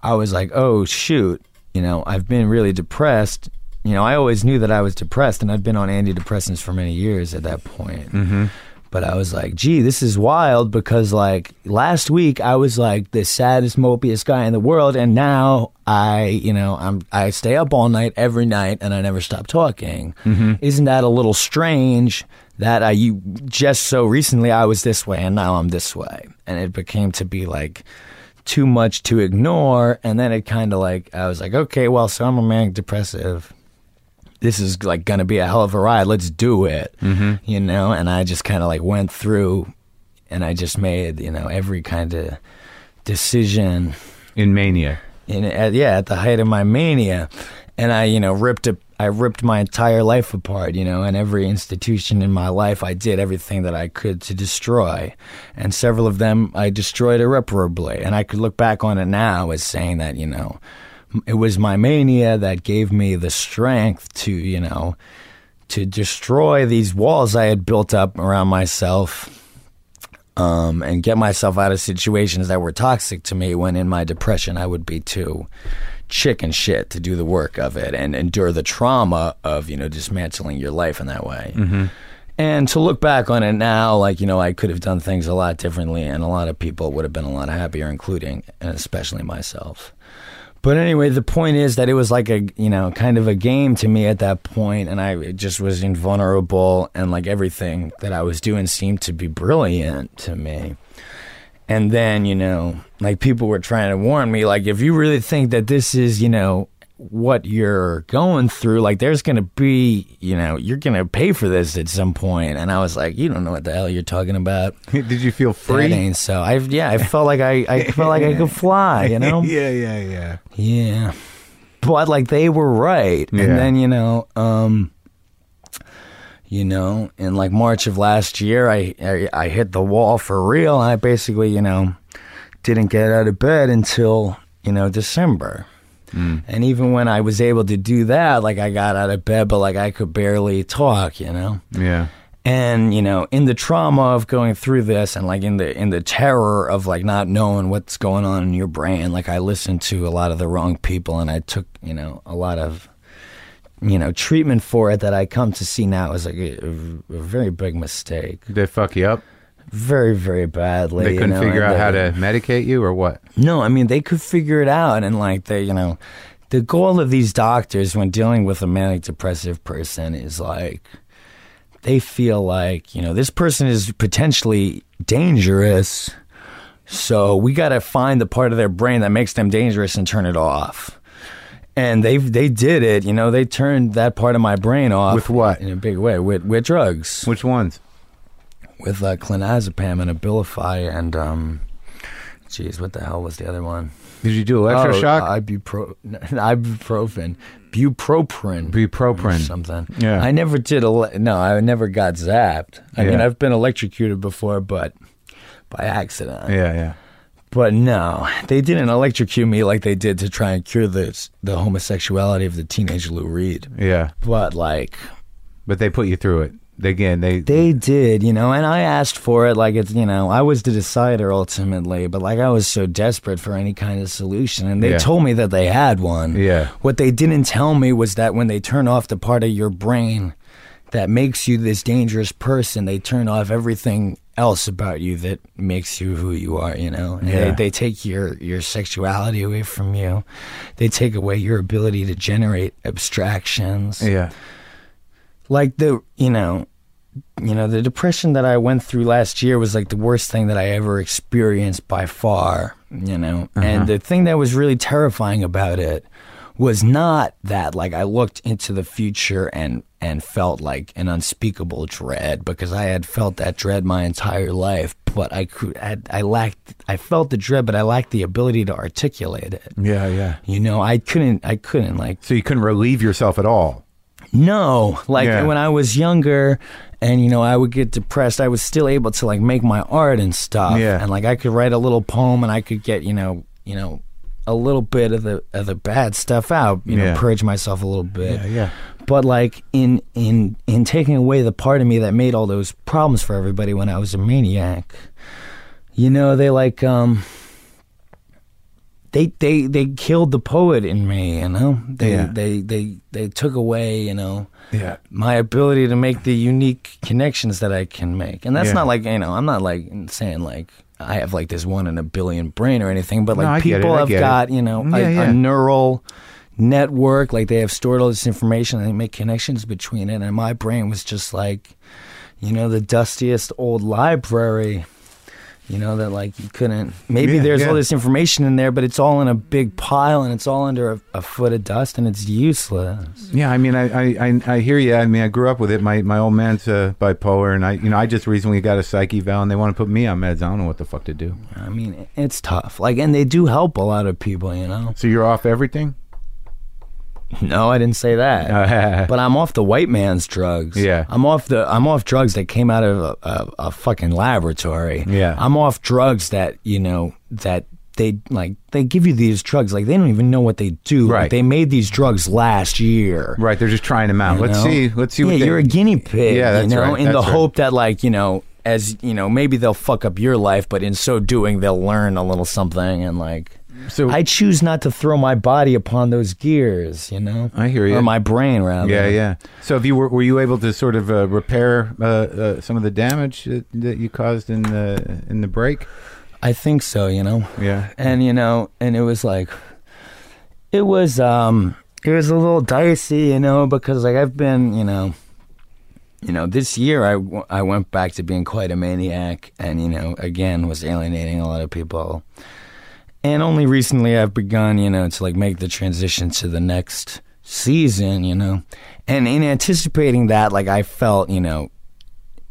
I was like, oh shoot, you know, I've been really depressed. You know, I always knew that I was depressed, and I'd been on antidepressants for many years at that point. Mm-hmm. But I was like, gee, this is wild because like last week I was like the saddest, mopiest guy in the world, and now I, you know, I'm I stay up all night every night and I never stop talking. Isn't that a little strange? That I you just so recently I was this way and now I'm this way, and it became to be like too much to ignore, and then it kind of like I was like, okay, well, so I'm a manic depressive this is like gonna be a hell of a ride. Let's do it, mm-hmm. you know. And I just kind of like went through, and I just made you know every kind of decision. In mania. In at, yeah, at the height of my mania, and I you know ripped it. I ripped my entire life apart, you know, and every institution in my life, I did everything that I could to destroy. And several of them I destroyed irreparably. And I could look back on it now as saying that, you know, it was my mania that gave me the strength to, you know, to destroy these walls I had built up around myself um, and get myself out of situations that were toxic to me when in my depression I would be too chicken shit to do the work of it and endure the trauma of, you know, dismantling your life in that way. Mm-hmm. And to look back on it now, like, you know, I could have done things a lot differently and a lot of people would have been a lot happier, including and especially myself. But anyway, the point is that it was like a, you know, kind of a game to me at that point, and I just was invulnerable, and like everything that I was doing seemed to be brilliant to me. And then, you know, like people were trying to warn me, like, if you really think that this is, you know, what you're going through, like, there's going to be, you know, you're going to pay for this at some point. And I was like, you don't know what the hell you're talking about. Did you feel That free? ain't so. I yeah, I felt like I, I felt like I could fly, you know. yeah, yeah, yeah. Yeah. But like they were right. Yeah. And then, you know, um you know, in like March of last year I, I I hit the wall for real and I basically, you know, didn't get out of bed until, you know, December. Mm. And even when I was able to do that, like I got out of bed but like I could barely talk, you know Yeah. and you know in the trauma of going through this and like in the in the terror of like not knowing what's going on in your brain like i listened to a lot of the wrong people and i took you know a lot of you know treatment for it that i come to see now is like a, a very big mistake they fuck you up? very very badly They couldn't know, figure out how to medicate you or what? no, I mean they could figure it out, and like they, you know, the goal of these doctors when dealing with a manic depressive person is like they feel like you know this person is potentially dangerous, so we got to find the part of their brain that makes them dangerous and turn it off. And they they did it. You know, they turned that part of my brain off With what? in a big way with with drugs, Which ones? with uh, clonazepam and Abilify and um, geez, what the hell was the other one? Did you do electroshock? Oh, ibupro- ibuprofen, buproprin, Buproprin. something. Yeah. I never did. Ele- no, I never got zapped. I mean, I've been electrocuted before, but by accident. yeah, yeah. But no, they didn't electrocute me like they did to try and cure the the homosexuality of the teenage Lou Reed. Yeah. But like But they put you through it. Again, they, they did, you know, and I asked for it like it's, you know, I was the decider ultimately, but like I was so desperate for any kind of solution and they Yeah. told me that they had one. Yeah. What they didn't tell me was that when they turn off the part of your brain that makes you this dangerous person, they turn off everything else about you that makes you who you are, you know? Yeah. they, they take your, your sexuality away from you. They take away your ability to generate abstractions yeah. like the you know you know the depression that i went through last year was like the worst thing that i ever experienced by far you know and uh-huh. the thing that was really terrifying about it was not that like i looked into the future and and felt like an unspeakable dread because i had felt that dread my entire life but i could I, I lacked i felt the dread but i lacked the ability to articulate it Yeah, yeah. you know i couldn't i couldn't like So you couldn't relieve yourself at all. no, like Yeah. when I was younger, and you know I would get depressed, I was still able to like make my art and stuff. Yeah. and like I could write a little poem, and I could get you know you know a little bit of the of the bad stuff out. You Yeah. know, purge myself a little bit. Yeah, yeah. But like in in in taking away the part of me that made all those problems for everybody when I was a maniac, you know they like um. They, they they killed the poet in me, you know. They Yeah. they they they took away, you know, Yeah. my ability to make the unique connections that I can make. And that's Yeah. not like, you know, I'm not like saying like I have like this one in a billion brain or anything, but like it, people have get it. got, you know, a, Yeah, yeah. a neural network, like they have stored all this information and they make connections between it. And my brain was just like, you know, the dustiest old library. You know that like you couldn't. Maybe Yeah, there's yeah. all this information in there, but it's all in a big pile and it's all under a, a foot of dust and it's useless. Yeah, I mean, I, I, I, hear you. I mean, I grew up with it. My my old man's uh, bipolar, and I, you know, I just recently got a psyche eval, and they want to put me on meds. I don't know what the fuck to do. I mean, it's tough. Like, and they do help a lot of people, you know. So you're off everything? No, I didn't say that. Uh, but I'm off the white man's drugs. Yeah. I'm off the I'm off drugs that came out of a, a, a fucking laboratory. Yeah. I'm off drugs that you know that they like they give you these drugs like they don't even know what they do. Like, Right. they made these drugs last year. right, they're just trying them out. you Let's know? see. Let's see. Yeah, what they, you're a guinea pig. Yeah, that's you know, right, in the that's right. hope that like you know, as you know, maybe they'll fuck up your life, but in so doing, they'll learn a little something and like. So I choose not to throw my body upon those gears, you know. I hear you. Or my brain, rather. Yeah, yeah. So, if you were, were you able to sort of uh, repair uh, uh, some of the damage that, that you caused in the in the break? I think so, you know. Yeah. And you know, and it was like, it was um, it was a little dicey, you know, because like I've been, you know, you know, this year I, w- I went back to being quite a maniac, and you know, again was alienating a lot of people. And only recently I've begun, you know, to like make the transition to the next season, you know. And in anticipating that, like I felt, you know,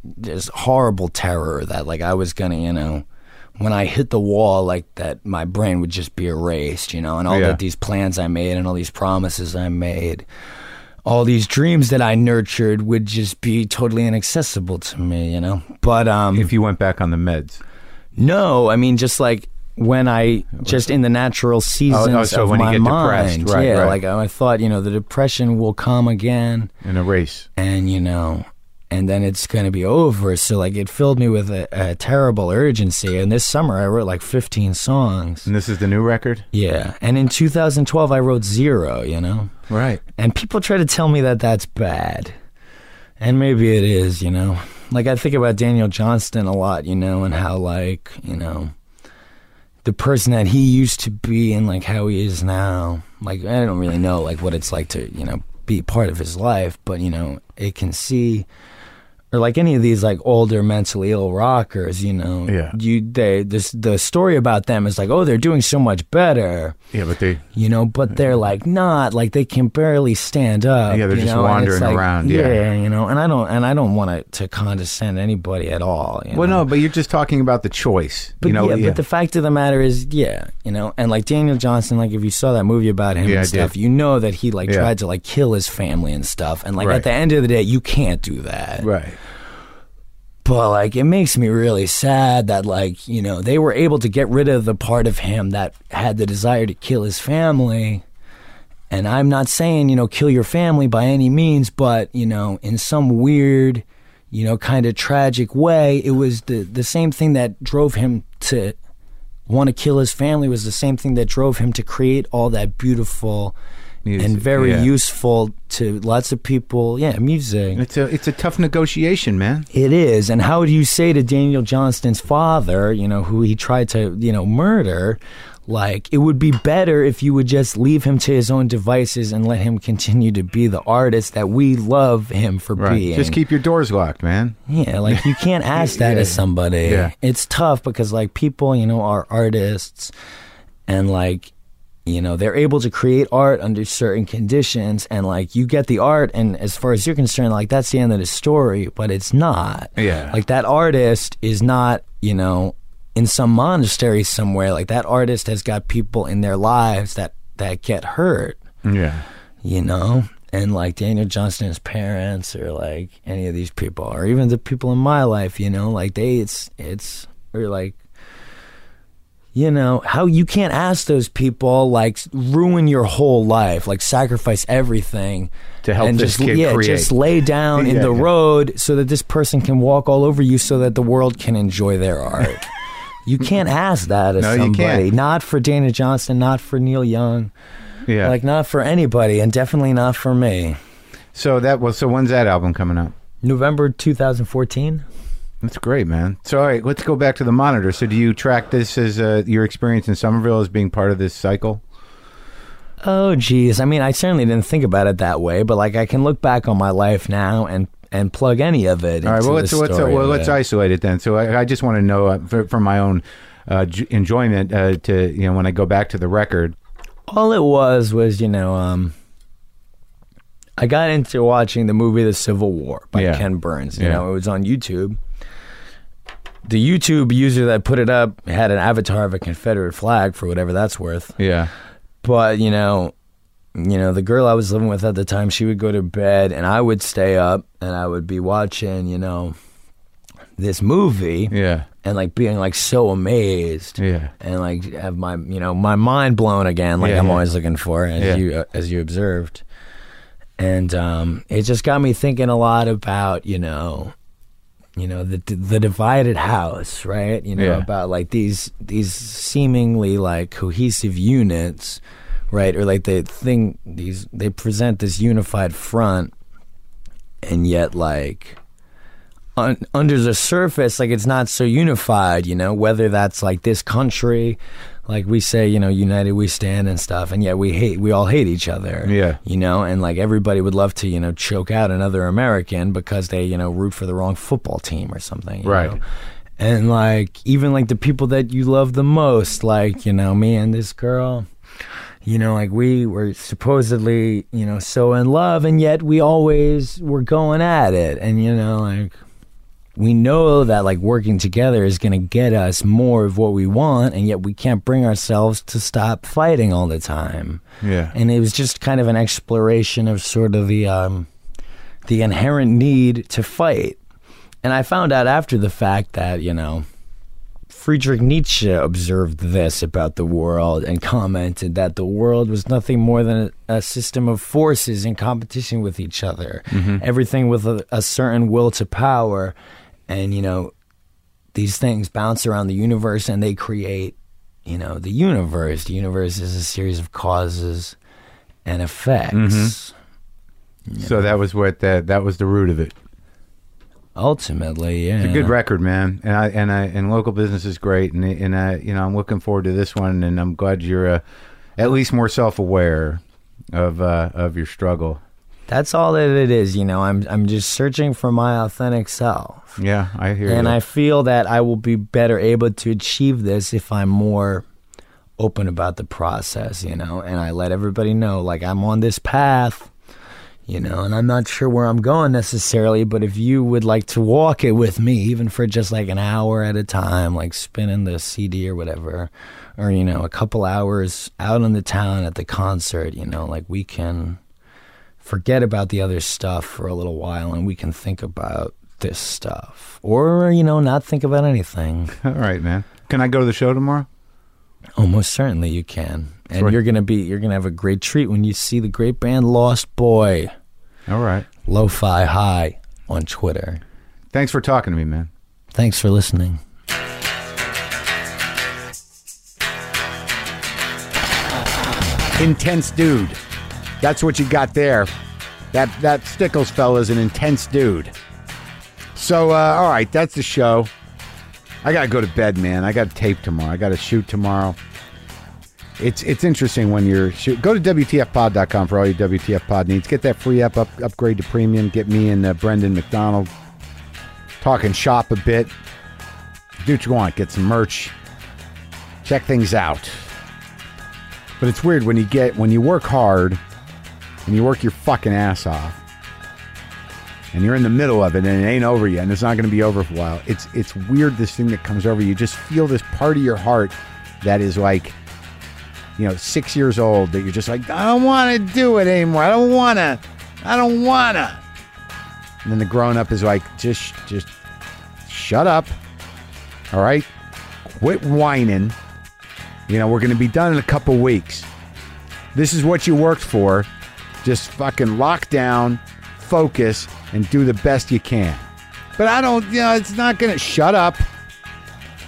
this horrible terror that like I was gonna, you know, when I hit the wall, like that my brain would just be erased, you know, and all Yeah. that these plans I made and all these promises I made, all these dreams that I nurtured would just be totally inaccessible to me, you know. But um If you went back on the meds, no, I mean just like when I just in the natural seasons oh, so of when you my get depressed, mind, right, yeah, right. like I thought, you know, the depression will come again, in a race. and you know, and then it's going to be over. So like it filled me with a, a terrible urgency. And this summer I wrote like 15 songs. And this is the new record, Yeah, and in 2012 I wrote zero. You know, right? and people try to tell me that that's bad, and maybe it is. You know, like I think about Daniel Johnston a lot. You know, and how like you know the person that he used to be and like how he is now. Like I don't really know like what it's like to you know be part of his life, but you know it can see or like any of these like older mentally ill rockers, you know, Yeah. you they this the story about them is like, oh, they're doing so much better, Yeah, but they. you know, but they're like not like they can barely stand up. Yeah, they're just know, wandering like, around, yeah. you know, and I don't and I don't want to to condescend anybody at all. You Well, know? no, but you're just talking about the choice. But you know, yeah, but the fact of the matter is, yeah, you know, and like Daniel Johnston, like if you saw that movie about him Yeah, and stuff, you know that he like Yeah. tried to like kill his family and stuff, and like Right. at the end of the day, you can't do that. right. But like, it makes me really sad that like you know they were able to get rid of the part of him that had the desire to kill his family. And I'm not saying you know kill your family by any means, but you know in some weird, you know, kind of tragic way, it was the the same thing that drove him to want to kill his family was the same thing that drove him to create all that beautiful Music, and very yeah. useful to lots of people. Yeah, music. It's a it's a tough negotiation, man. It is. And how do you say to Daniel Johnston's father, you know, who he tried to, you know, murder, like, it would be better if you would just leave him to his own devices and let him continue to be the artist that we love him for Right. being. Just keep your doors locked, man. Yeah, like you can't ask that Yeah. of somebody. Yeah. It's tough because like people, you know, are artists and like you know, they're able to create art under certain conditions and like you get the art and as far as you're concerned, like that's the end of the story, but it's not. Yeah. Like that artist is not, you know, in some monastery somewhere. Like that artist has got people in their lives that that get hurt Yeah. you know and like daniel johnston's parents or like any of these people or even the people in my life you know like they it's it's or like you know how you can't ask those people like ruin your whole life like sacrifice everything To help and this just kid yeah create. just lay down in the yeah. road so that this person can walk all over you so that the world can enjoy their art you can't ask that of No, you somebody can't. not for daniel johnston not for neil young Yeah. like not for anybody, and definitely not for me. so that was so when's that album coming out? November 2014. That's great, man. So all right, let's go back to the monitor. So do you track this as uh, your experience in Somerville as being part of this cycle? Oh, geez. I mean, I certainly didn't think about it that way, but like I can look back on my life now and and plug any of it. All right. Well, let's let's uh, well let's isolate it then. So I, I just want to know uh, for, for my own uh, j- enjoyment uh, to you know when I go back to the record. All it was was, you know, um, I got into watching the movie The Civil War by Yeah. Ken Burns. You Yeah. know, it was on YouTube. The YouTube user that put it up had an avatar of a Confederate flag for whatever that's worth. Yeah. but you know you know the girl i was living with at the time she would go to bed and i would stay up and i would be watching you know this movie Yeah. and like being like so amazed Yeah. and like have my you know my mind blown again like Yeah, i'm yeah. always looking for as Yeah. you uh, as you observed and um it just got me thinking a lot about you know you know the the divided house right you know Yeah. about like these these seemingly like cohesive units right or like they thing these they present this unified front and yet like un- under the surface like it's not so unified you know whether that's like this country like we say you know united we stand and stuff and yet we hate we all hate each other Yeah. you know and like everybody would love to you know choke out another american because they you know root for the wrong football team or something you Right. know? and like even like the people that you love the most like you know me and this girl you know like we were supposedly you know so in love and yet we always were going at it and you know like we know that like working together is going to get us more of what we want and yet we can't bring ourselves to stop fighting all the time Yeah. and it was just kind of an exploration of sort of the um, the inherent need to fight. And I found out after the fact that you know Friedrich Nietzsche observed this about the world and commented that the world was nothing more than a, a system of forces in competition with each other, everything with a, a certain will to power, and you know these things bounce around the universe and they create you know the universe. The universe is a series of causes and effects. So that was what that that was the root of it. ultimately yeah. It's a good record, man, and I and I and local business is great, and and I you know I'm looking forward to this one, and I'm glad you're uh, at least more self aware of uh, of your struggle. That's all that it is, you know. I'm I'm just searching for my authentic self. Yeah, I hear you. And you. I feel that I will be better able to achieve this if I'm more open about the process, you know, and I let everybody know like I'm on this path, you know, and I'm not sure where I'm going necessarily, but if you would like to walk it with me, even for just like an hour at a time, like spinning the CD or whatever, or, you know, a couple hours out in the town at the concert, you know, like we can forget about the other stuff for a little while and we can think about this stuff or you know not think about anything All right, man. Can I go to the show tomorrow? almost certainly you can and Sure. you're gonna be you're gonna have a great treat when you see the great band lost boy All right. lo-fi high on twitter Thanks for talking to me, man. thanks for listening intense dude. That's what you got there. That that Stickles is an intense dude. So uh, all right, that's the show. I gotta go to bed, man. I got to tape tomorrow. I got to shoot tomorrow. It's it's interesting when you're shoot. Go to WTFpod.com for all your WTF pod needs. Get that free app up, upgrade to premium. Get me and uh, Brendan McDonald talking shop a bit. Do what you want. Get some merch. Check things out. But it's weird when you get when you work hard and you work your fucking ass off and you're in the middle of it and it ain't over yet and it's not going to be over for a while. It's it's weird this thing that comes over you. Just feel this part of your heart that is like you know, 6 years old that you're just like I don't want to do it anymore. I don't want to. I don't want to. And then the grown up is like just just shut up. All right? Quit whining. You know, we're going to be done in a couple weeks. This is what you worked for. Just fucking lock down, focus, and do the best you can. But I don't, you know, it's not going to. Shut up.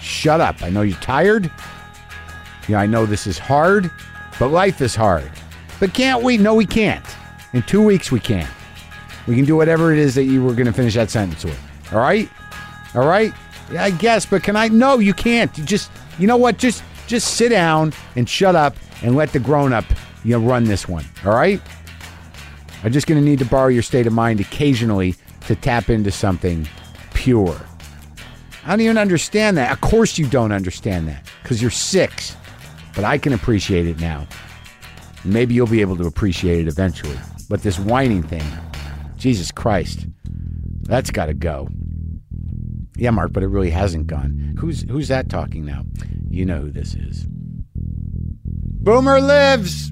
Shut up. I know you're tired. Yeah, I know this is hard, but life is hard. But can't we? No, we can't. In two weeks, we can. We can do whatever it is that you were going to finish that sentence with. All right? All right? Yeah, I guess, but can I? No, you can't. You just, you know what? Just, just sit down and shut up and let the grown up, you know, run this one. All right? I'm just going to need to borrow your state of mind occasionally to tap into something pure. I don't even understand that. Of course, you don't understand that because you're six, but I can appreciate it now. Maybe you'll be able to appreciate it eventually. But this whining thing, Jesus Christ, that's got to go. Yeah, Marc, but it really hasn't gone. Who's who's that talking now? You know who this is. Boomer lives.